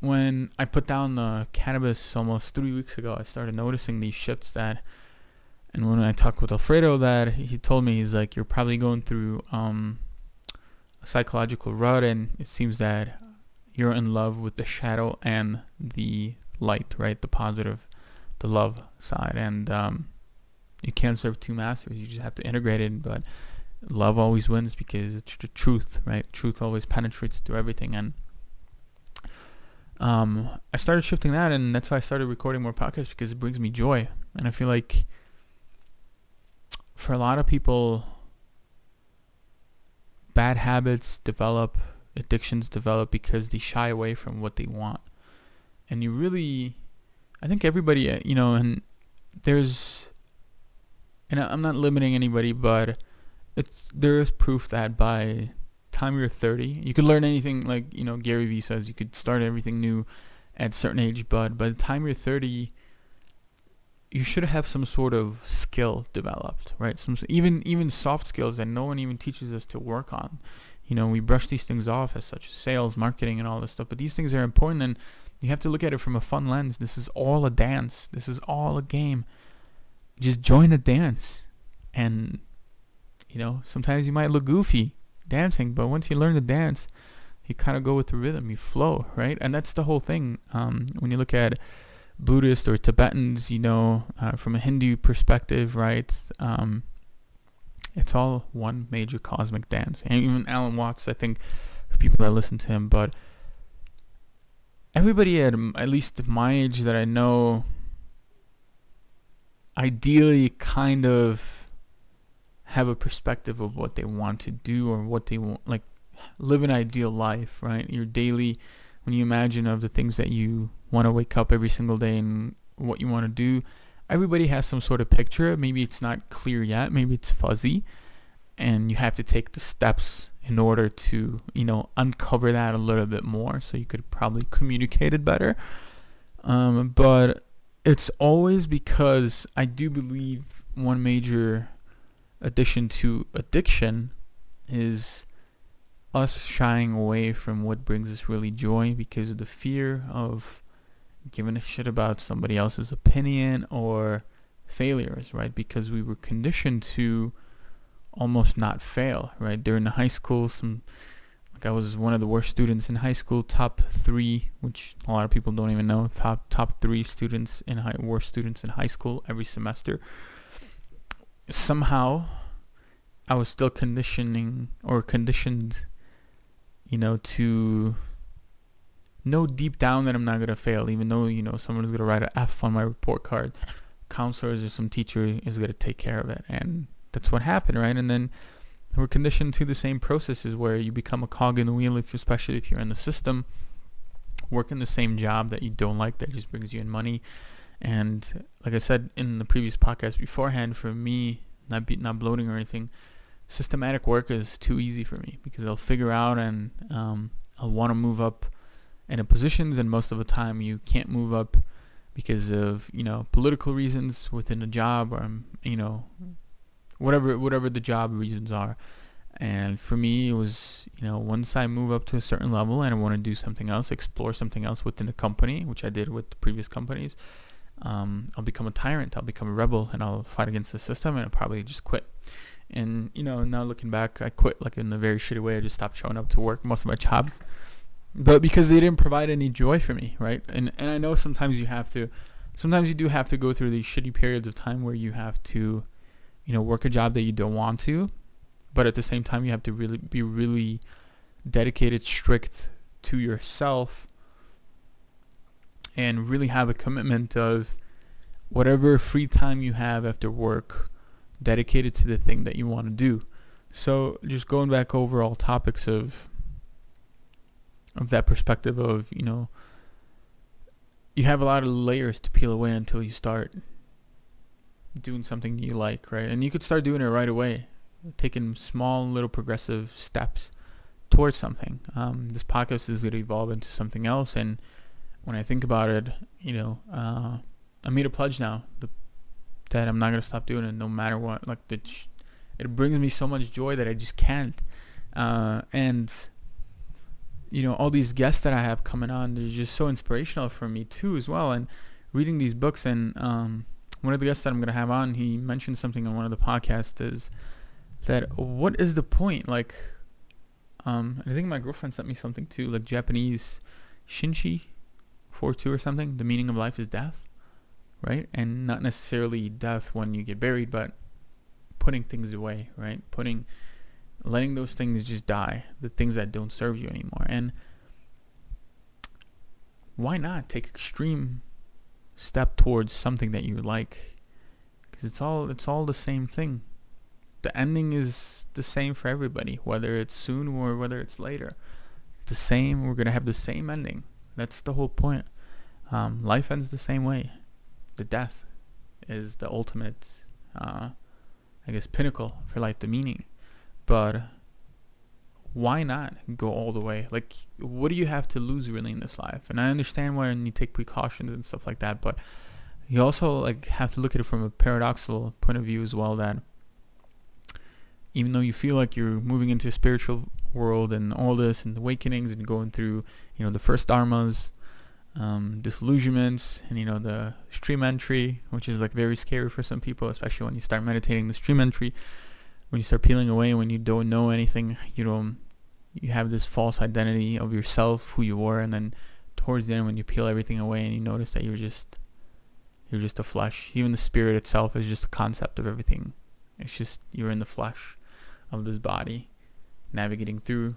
when I put down the cannabis almost three weeks ago, I started noticing these shifts that. And when I talked with Alfredo, that he told me he's like, you're probably going through um, a psychological rut, and it seems that you're in love with the shadow and the light, right? The positive the love side. And um, you can't serve two masters. You just have to integrate it. But love always wins because it's the truth, right? Truth always penetrates through everything. And um, I started shifting that, and that's why I started recording more podcasts because it brings me joy. And I feel like for a lot of people, bad habits develop, addictions develop because they shy away from what they want. And you really I think everybody, uh, you know, and there's, and I'm not limiting anybody, but it's there is proof that by time you're 30, you could learn anything. Like you know, Gary Vee says you could start everything new at certain age, but by the time you're 30, you should have some sort of skill developed, right? Some even even soft skills that no one even teaches us to work on. You know, we brush these things off as such as sales, marketing, and all this stuff, but these things are important and you have to look at it from a fun lens. This is all a dance. This is all a game. Just join the dance. And, you know, sometimes you might look goofy dancing, but once you learn to dance, you kind of go with the rhythm. You flow, right? And that's the whole thing. Um, when you look at Buddhists or Tibetans, you know, uh, from a Hindu perspective, right? Um, it's all one major cosmic dance. And even Alan Watts, I think, for people that listen to him, but everybody at at least my age that I know, ideally, kind of have a perspective of what they want to do or what they want, like live an ideal life, right? Your daily, when you imagine of the things that you want to wake up every single day and what you want to do, everybody has some sort of picture. Maybe it's not clear yet. Maybe it's fuzzy. And you have to take the steps in order to, you know, uncover that a little bit more so you could probably communicate it better. Um, but it's always because I do believe one major addition to addiction is us shying away from what brings us really joy because of the fear of giving a shit about somebody else's opinion or failures, right? Because we were conditioned to almost not fail, right? During the high school, some like I was one of the worst students in high school, top three, which a lot of people don't even know, top top three students in high worst students in high school every semester. Somehow, I was still conditioning or conditioned you know, to know deep down that I'm not gonna fail, even though you know someone's gonna write an F on my report card. Counselors or some teacher is gonna take care of it, and that's what happened, right? And then we're conditioned to the same processes where you become a cog in the wheel, if especially if you're in the system, working the same job that you don't like that just brings you in money. And like I said in the previous podcast beforehand, for me, not be, not bloating or anything, systematic work is too easy for me because I'll figure out and um, I'll want to move up in a positions and most of the time you can't move up because of you know political reasons within a job or you know whatever whatever the job reasons are and for me it was you know once I move up to a certain level and I want to do something else explore something else within the company which I did with the previous companies um, I'll become a tyrant I'll become a rebel and I'll fight against the system and I'll probably just quit and you know, now looking back, I quit like in a very shitty way. I just stopped showing up to work most of my jobs, but because they didn't provide any joy for me, right? And and I know sometimes you have to, sometimes you do have to go through these shitty periods of time where you have to, you know, work a job that you don't want to, but at the same time you have to really be really dedicated, strict to yourself, and really have a commitment of whatever free time you have after work dedicated to the thing that you want to do. So just going back over all topics of of that perspective of, you know, you have a lot of layers to peel away until you start doing something you like, right? And you could start doing it right away, taking small little progressive steps towards something. Um, this podcast is going to evolve into something else, and when I think about it, you know, uh, I made a pledge now. The that I'm not gonna stop doing it no matter what. Like the, it brings me so much joy that I just can't. Uh, and you know, all these guests that I have coming on, they're just so inspirational for me too, as well. And reading these books, and um, one of the guests that I'm gonna have on, he mentioned something on one of the podcasts is that what is the point? Like, um, I think my girlfriend sent me something too, like Japanese Shinshi, four two or something. The meaning of life is death right? And not necessarily death when you get buried, but putting things away, right? Putting, letting those things just die, the things that don't serve you anymore. And why not take extreme step towards something that you like? Because it's all it's all the same thing. The ending is the same for everybody, whether it's soon or whether it's later. The same. We're gonna have the same ending. That's the whole point. Um, life ends the same way the death is the ultimate, uh, I guess, pinnacle for life, the meaning. But why not go all the way? Like, what do you have to lose really in this life? And I understand when you take precautions and stuff like that, but you also like have to look at it from a paradoxical point of view as well. That even though you feel like you're moving into a spiritual world and all this and awakenings and going through, you know, the first dharmas, um, disillusionments and you know the stream entry which is like very scary for some people especially when you start meditating the stream entry when you start peeling away when you don't know anything you know you have this false identity of yourself who you were and then towards the end when you peel everything away and you notice that you're just You're just a flesh. Even the spirit itself is just a concept of everything. It's just you're in the flesh of this body, navigating through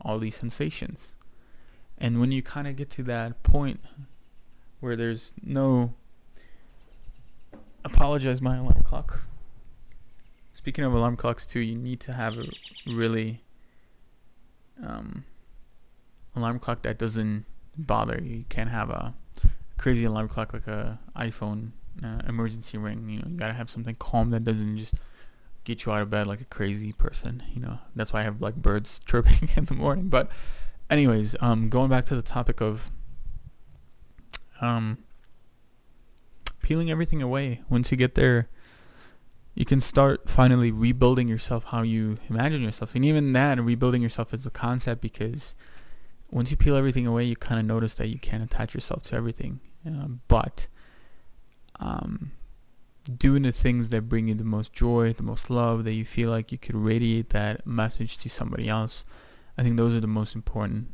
all these sensations. And when you kind of get to that point where there's no apologize my alarm clock. Speaking of alarm clocks too, you need to have a really um, alarm clock that doesn't bother you. You can't have a crazy alarm clock like a iPhone uh, emergency ring. You know, you gotta have something calm that doesn't just get you out of bed like a crazy person. You know, that's why I have like birds chirping in the morning. But, anyways, um, going back to the topic of um, peeling everything away. Once you get there, you can start finally rebuilding yourself how you imagine yourself, and even that, rebuilding yourself is a concept because once you peel everything away, you kind of notice that you can't attach yourself to everything. Uh, but um, doing the things that bring you the most joy, the most love, that you feel like you could radiate that message to somebody else, I think those are the most important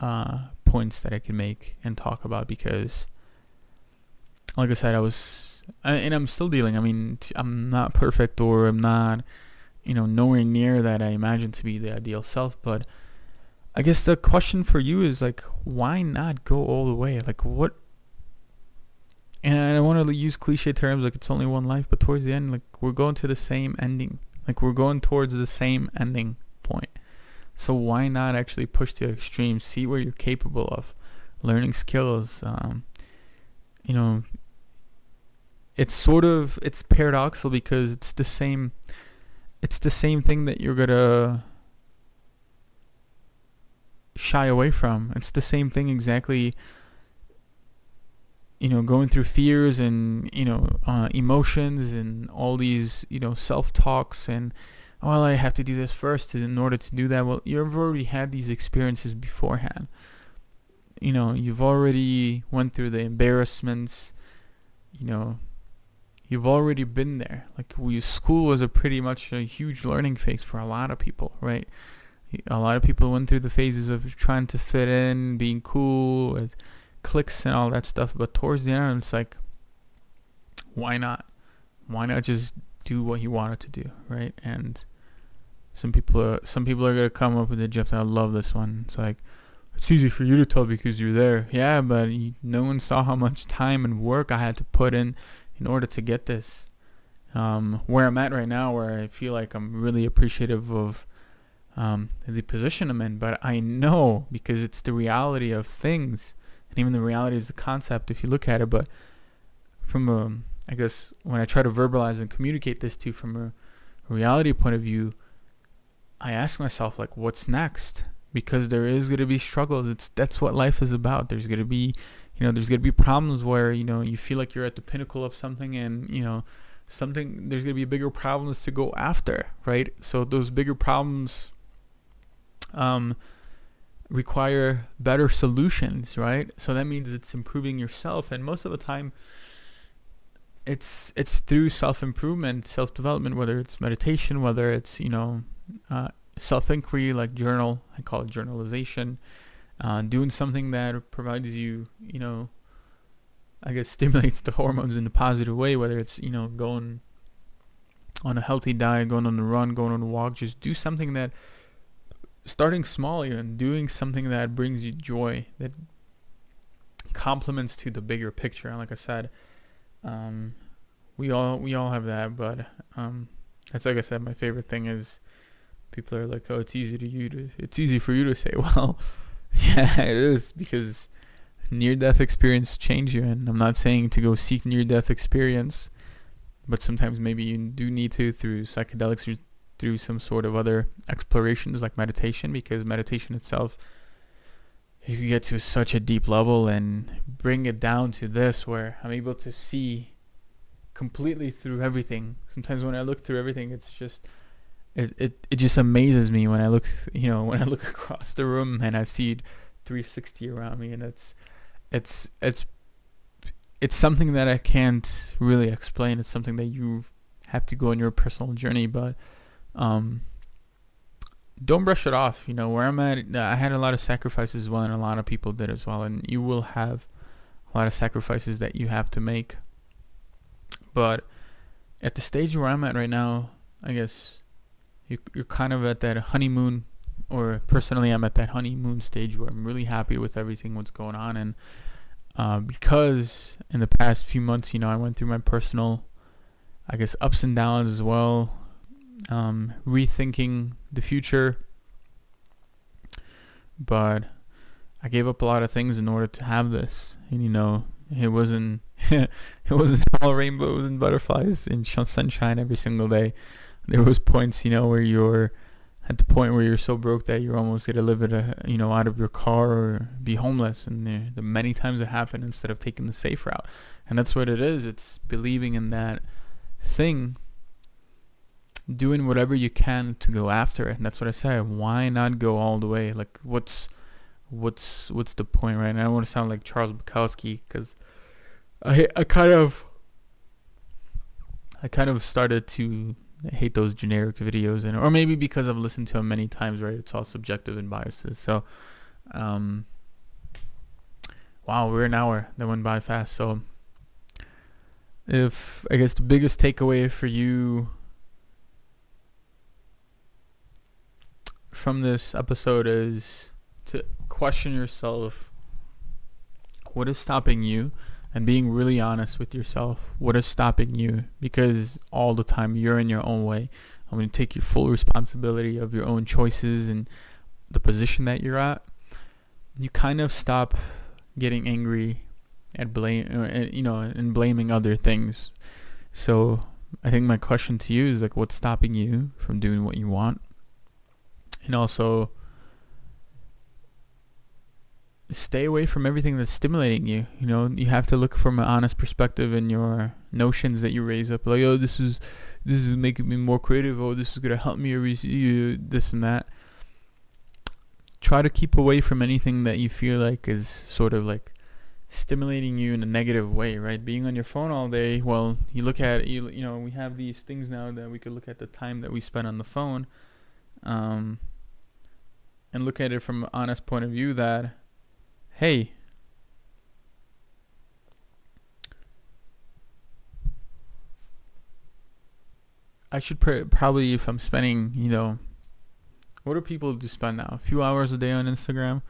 uh, points that I can make and talk about because, like I said, I was, and I'm still dealing. I mean, I'm not perfect or I'm not, you know, nowhere near that I imagine to be the ideal self, but I guess the question for you is like, why not go all the way? Like, what? And I don't want to use cliche terms like it's only one life, but towards the end, like we're going to the same ending. Like we're going towards the same ending point. So why not actually push to the extreme? See where you're capable of, learning skills. Um, you know, it's sort of it's paradoxical because it's the same. It's the same thing that you're gonna shy away from. It's the same thing exactly. You know, going through fears and you know uh, emotions and all these you know self talks and well, I have to do this first in order to do that. Well, you've already had these experiences beforehand. You know, you've already went through the embarrassments. You know, you've already been there. Like we, school was a pretty much a huge learning phase for a lot of people, right? a lot of people went through the phases of trying to fit in, being cool, with cliques and all that stuff. But towards the end, it's like, why not? Why not just do what you wanted to do, right? And some people, are, some people are gonna come up with it. Jeff, I love this one. It's like, it's easy for you to tell because you're there. Yeah, but no one saw how much time and work I had to put in in order to get this. Um, where I'm at right now, where I feel like I'm really appreciative of um, the position I'm in, but I know because it's the reality of things, and even the reality is a concept if you look at it. But from a, I guess when I try to verbalize and communicate this to you from a reality point of view, I ask myself like, what's next? Because there is going to be struggles. It's that's what life is about. There's going to be, you know, there's going to be problems where you know you feel like you're at the pinnacle of something, and you know something there's going to be bigger problems to go after, right? So those bigger problems um, require better solutions, right? So that means it's improving yourself, and most of the time, it's it's through self improvement, self development, whether it's meditation, whether it's you know uh, self inquiry like journal, I call it journalization, uh, doing something that provides you you know I guess stimulates the hormones in a positive way, whether it's you know going on a healthy diet, going on a run, going on a walk, just do something that starting small even doing something that brings you joy that complements to the bigger picture. And like i said um, we all we all have that but um, that's like i said my favorite thing is people are like oh it's easy to you to it's easy for you to say well yeah it is because near death experience change you and i'm not saying to go seek near death experience but sometimes maybe you do need to through psychedelics or through some sort of other explorations like meditation because meditation itself you can get to such a deep level and bring it down to this where I'm able to see completely through everything. Sometimes when I look through everything it's just it, it, it just amazes me when I look you know when I look across the room and I see 360 around me and it's it's it's it's something that I can't really explain. It's something that you have to go on your personal journey, but um, don't brush it off. You know, where I'm at, I had a lot of sacrifices as well, and a lot of people did as well. And you will have a lot of sacrifices that you have to make. But at the stage where I'm at right now, I guess you, you're kind of at that honeymoon, or personally, I'm at that honeymoon stage where I'm really happy with everything what's going on, and uh, because in the past few months, you know, I went through my personal, I guess, ups and downs as well, um, rethinking the future. But I gave up a lot of things in order to have this, and you know, it wasn't it wasn't all rainbows and butterflies and sunshine every single day. There was points, you know, where you're at the point where you're so broke that you're almost gonna live it, a, you know, out of your car or be homeless. And the, the many times it happened instead of taking the safe route. And that's what it is. It's believing in that thing, doing whatever you can to go after it. And that's what I said. Why not go all the way? Like, what's what's what's the point, right? And I don't want to sound like Charles Bukowski because I I kind of I kind of started to hate those generic videos and or maybe because I've listened to them many times, right? It's all subjective and biases. So um wow, we're an hour. That went by fast. So if I guess the biggest takeaway for you from this episode is to question yourself what is stopping you and being really honest with yourself. What is stopping you? Because all the time you're in your own way. I'm going to take your full responsibility of your own choices and the position that you're at. You kind of stop getting angry at blame, uh, you know, and blaming other things. So I think my question to you is like, what's stopping you from doing what you want? And also, stay away from everything that's stimulating you. You know, you have to look from an honest perspective in your notions that you raise up. Like, oh, this is this is making me more creative. Oh, this is gonna help me you this and that. Try to keep away from anything that you feel like is sort of like stimulating you in a negative way, right? Being on your phone all day. Well, you look at you. You know, we have these things now that we could look at the time that we spend on the phone. Um, and look at it from an honest point of view that hey, I should pr- probably, if I'm spending, you know, what do people do spend now? A few hours a day on Instagram.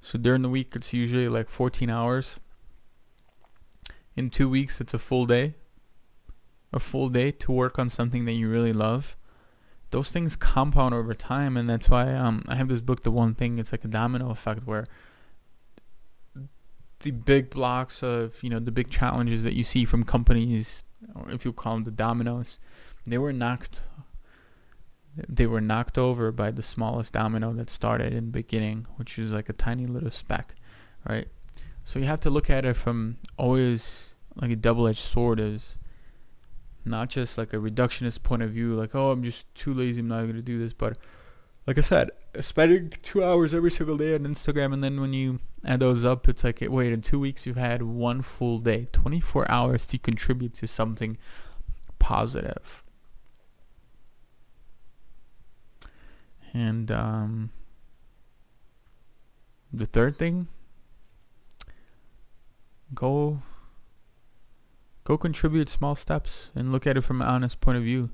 So during the week, it's usually like 14 hours. In two weeks, it's a full day. A full day to work on something that you really love. Those things compound over time, and that's why um, I have this book, The One Thing. It's like a domino effect where the big blocks of you know the big challenges that you see from companies, or if you call them the dominoes, they were knocked. They were knocked over by the smallest domino that started in the beginning, which is like a tiny little speck, right? So you have to look at it from always like a double-edged sword is not just like a reductionist point of view, like oh I'm just too lazy, I'm not gonna do this, but like I said, spending two hours every single day on Instagram, and then when you add those up, it's like, wait, in two weeks you've had one full day, 24 hours to contribute to something positive. And um, the third thing, go go contribute small steps and look at it from an honest point of view.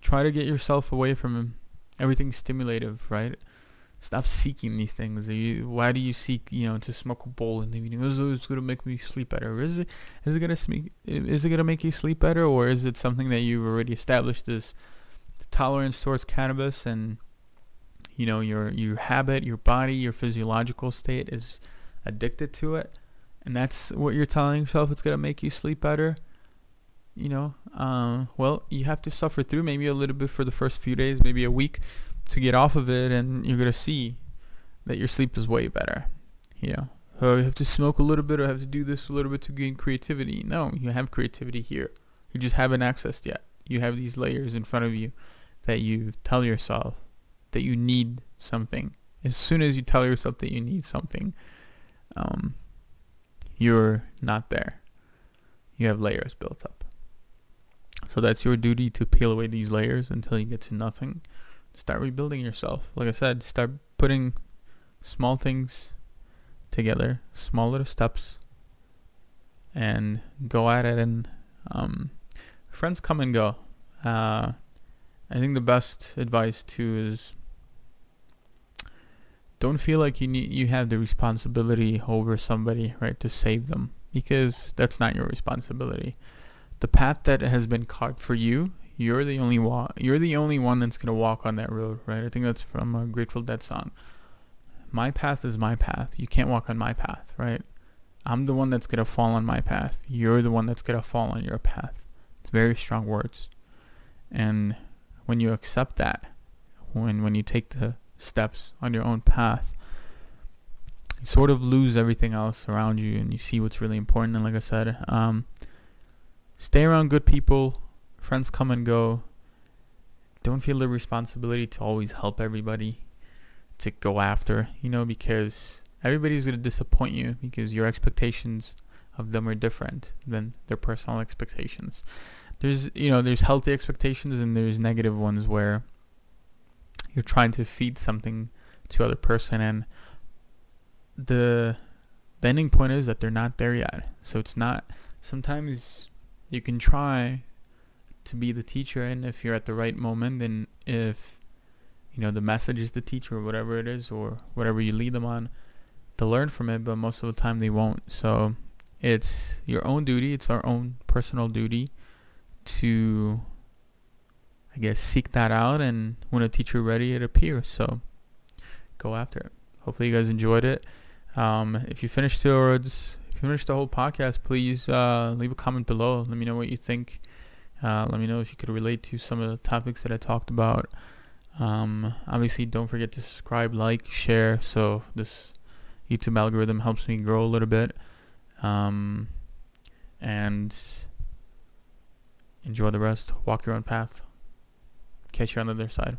Try to get yourself away from everything's stimulative, right? Stop seeking these things. You, why do you seek, you know, to smoke a bowl in the evening? Is it gonna make me sleep better? Is it is it gonna is it gonna make you sleep better, or is it something that you've already established as tolerance towards cannabis and you know your your habit, your body, your physiological state is addicted to it, and that's what you're telling yourself it's gonna make you sleep better you know, uh, well, you have to suffer through maybe a little bit for the first few days, maybe a week to get off of it, and you're gonna see that your sleep is way better. You know, oh, you have to smoke a little bit or have to do this a little bit to gain creativity. No, you have creativity here. You just haven't accessed yet. You have these layers in front of you that you tell yourself that you need something. As soon as you tell yourself that you need something, um, you're not there. You have layers built up. So that's your duty to peel away these layers until you get to nothing. Start rebuilding yourself. Like I said, start putting small things together, small little steps, and go at it. And um, friends come and go. Uh, I think the best advice too is don't feel like you need you have the responsibility over somebody, right, to save them because that's not your responsibility. The path that has been carved for you, you're the only wa- you're the only one that's gonna walk on that road, right? I think that's from a Grateful Dead song. My path is my path. You can't walk on my path, right? I'm the one that's gonna fall on my path. You're the one that's gonna fall on your path. It's very strong words. And when you accept that, when when you take the steps on your own path, you sort of lose everything else around you and you see what's really important. And like I said, um, stay around good people. Friends come and go. Don't feel the responsibility to always help everybody, to go after, you know, because everybody's going to disappoint you because your expectations of them are different than their personal expectations. There's, you know, there's healthy expectations and there's negative ones where you're trying to feed something to other person and the the ending point is that they're not there yet. So it's not sometimes you can try to be the teacher and if you're at the right moment and if you know the message is the teacher or whatever it is or whatever you lead them on to learn from it but most of the time they won't. So it's your own duty it's our own personal duty to I guess seek that out and when a teacher ready it appears. So go after it. Hopefully you guys enjoyed it. Um, if you finished towards if you finished the whole podcast please uh, leave a comment below. Let me know what you think. Uh, let me know if you could relate to some of the topics that I talked about. Um, obviously don't forget to subscribe like share so this YouTube algorithm helps me grow a little bit. Um, and enjoy the rest. Walk your own path. Catch you on the other side.